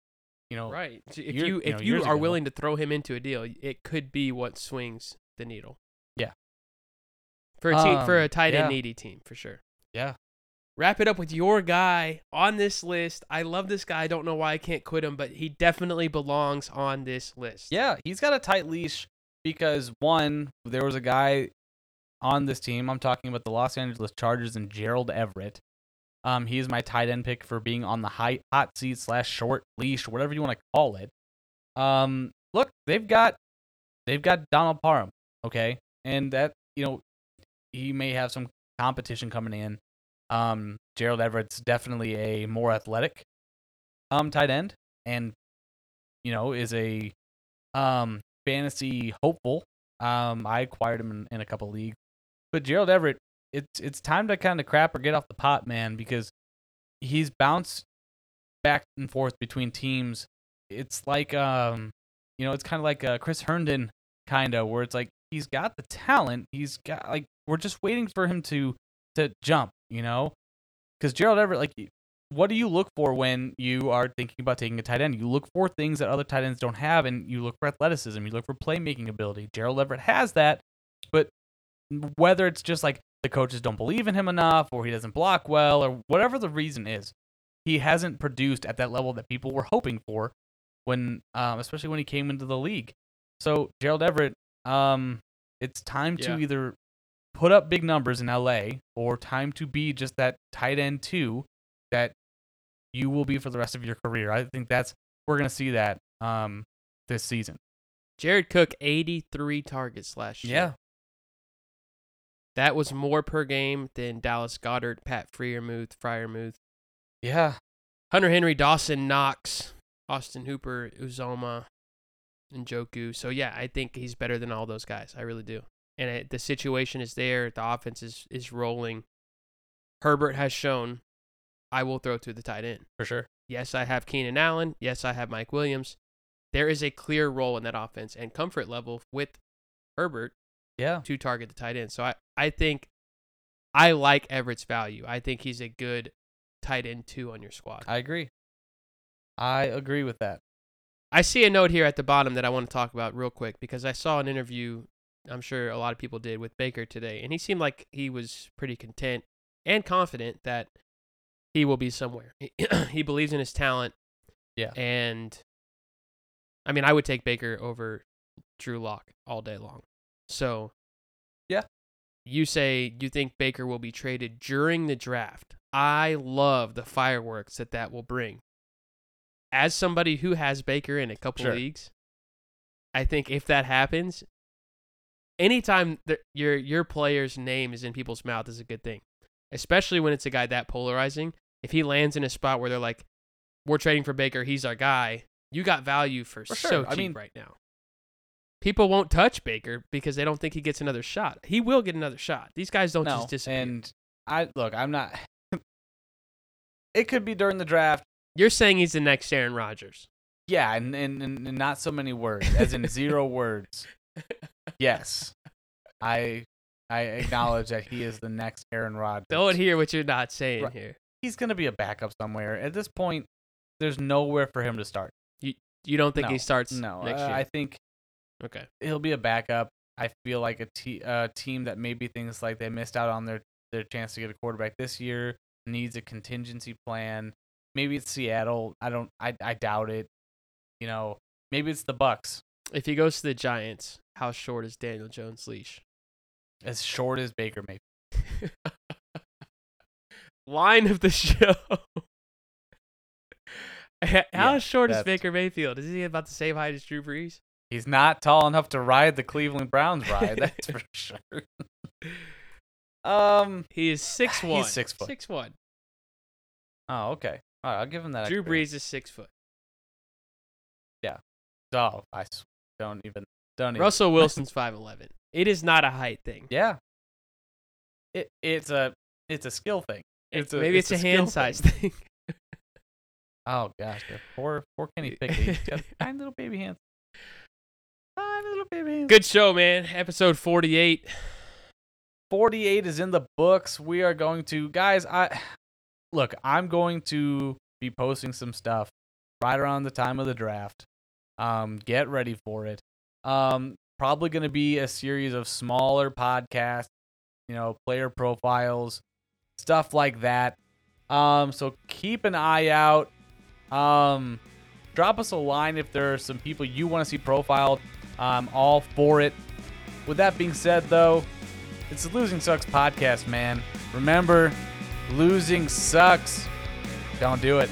You know, Right. If year- you you if know, you are ago. willing to throw him into a deal, it could be what swings the needle. Yeah. For a team, for Um, a tight end yeah. needy team, for sure. Yeah. Wrap it up with your guy on this list. I love this guy. I don't know why I can't quit him, but he definitely belongs on this list. Yeah, he's got a tight leash because one, there was a guy on this team. I'm talking about the Los Angeles Chargers and Gerald Everett. Um, he is my tight end pick for being on the high hot seat slash short leash, whatever you want to call it. Um, look, they've got they've got Donald Parham, okay, and that you know he may have some competition coming in. Um, Gerald Everett's definitely a more athletic um tight end, and you know is a um fantasy hopeful. Um, I acquired him in, in a couple leagues, but Gerald Everett, it's it's time to kind of crap or get off the pot, man, because he's bounced back and forth between teams. It's like um, you know, it's kind of like uh, Chris Herndon, kind of where it's like he's got the talent, he's got like we're just waiting for him to to jump, you know, because Gerald Everett, like what do you look for when you are thinking about taking a tight end? You look for things that other tight ends don't have, and you look for athleticism. You look for playmaking ability. Gerald Everett has that, but whether it's just like the coaches don't believe in him enough, or he doesn't block well, or whatever the reason is, he hasn't produced at that level that people were hoping for when, um, especially when he came into the league. So Gerald Everett, um, it's time to either put up big numbers in LA or time to be just that tight end two that you will be for the rest of your career. I think that's we're gonna see that um this season. Jared Cook, 83 targets last year. Yeah. That was more per game than Dallas Goedert, Pat Freiermuth, Fryermuth, yeah, Hunter Henry, Dawson Knox, Austin Hooper, Uzoma, and Joku. So yeah, I think he's better than all those guys. I really do. And it, the situation is there. The offense is is rolling. Herbert has shown I will throw to the tight end. for sure. Yes, I have Keenan Allen. Yes, I have Mike Williams. There is a clear role in that offense and comfort level with Herbert Yeah, to target the tight end. So I, I think I like Everett's value. I think he's a good tight end two on your squad. I agree. I agree with that. I see a note here at the bottom that I want to talk about real quick because I saw an interview, I'm sure a lot of people did, with Baker today, and he seemed like he was pretty content and confident that he will be somewhere. He, he believes in his talent. Yeah. And I mean, I would take Baker over Drew Lock all day long. So, Yeah. You say you think Baker will be traded during the draft. I love the fireworks that that will bring as somebody who has Baker in a couple Sure. leagues, I think if that happens, anytime that your your player's name is in people's mouth is a good thing, especially when it's a guy that polarizing. If he lands in a spot where they're like, "We're trading for Baker, he's our guy," you got value for, For so sure. cheap I mean- right now. People won't touch Baker because they don't think he gets another shot. He will get another shot. These guys don't no, just disappear. and I look. I'm not. it could be during the draft. You're saying he's the next Aaron Rodgers. Yeah, and, and and not so many words, as in zero words. Yes, I I acknowledge that he is the next Aaron Rodgers. Don't hear what you're not saying Right. here. He's gonna be a backup somewhere. At this point, there's nowhere for him to start. You you don't think he starts No, next uh. I think okay. he'll be a backup. I feel like a te- uh, team that maybe thinks like they missed out on their their chance to get a quarterback this year needs a contingency plan. Maybe it's Seattle. I don't. I I doubt it. You know, maybe it's the Bucks. If he goes to the Giants, how short is Daniel Jones' leash? As short as Baker Mayfield. Line of the show. How Yeah, short is Baker Mayfield? Is he about the same height as Drew Brees? He's not tall enough to ride the Cleveland Browns ride. That's for sure. Um. He is six He's one. six foot. Six one. Oh, okay. All right, I'll give him that. Drew extra. Brees is six foot. Yeah. Oh, I don't even. Don't even. Russell Wilson's five eleven. It is not a height thing. Yeah. It it's a it's a skill thing. It's a, Maybe it's, a, skill hand thing. size thing. Oh gosh, yeah. poor poor Kenny Pickett. He's got tiny little baby hands. Tiny little baby hands. Good show, man. Episode forty eight. 48 is in the books. We are going to guys, I look, I'm going to be posting some stuff right around the time of the draft. Um get ready for it. Um probably going to be a series of smaller podcasts, you know, player profiles, stuff like that. Um so keep an eye out. Um drop us a line if there are some people you want to see profiled. I'm all for it. With that being said though, it's the Losing Sucks podcast, man. Remember, losing sucks. Don't do it.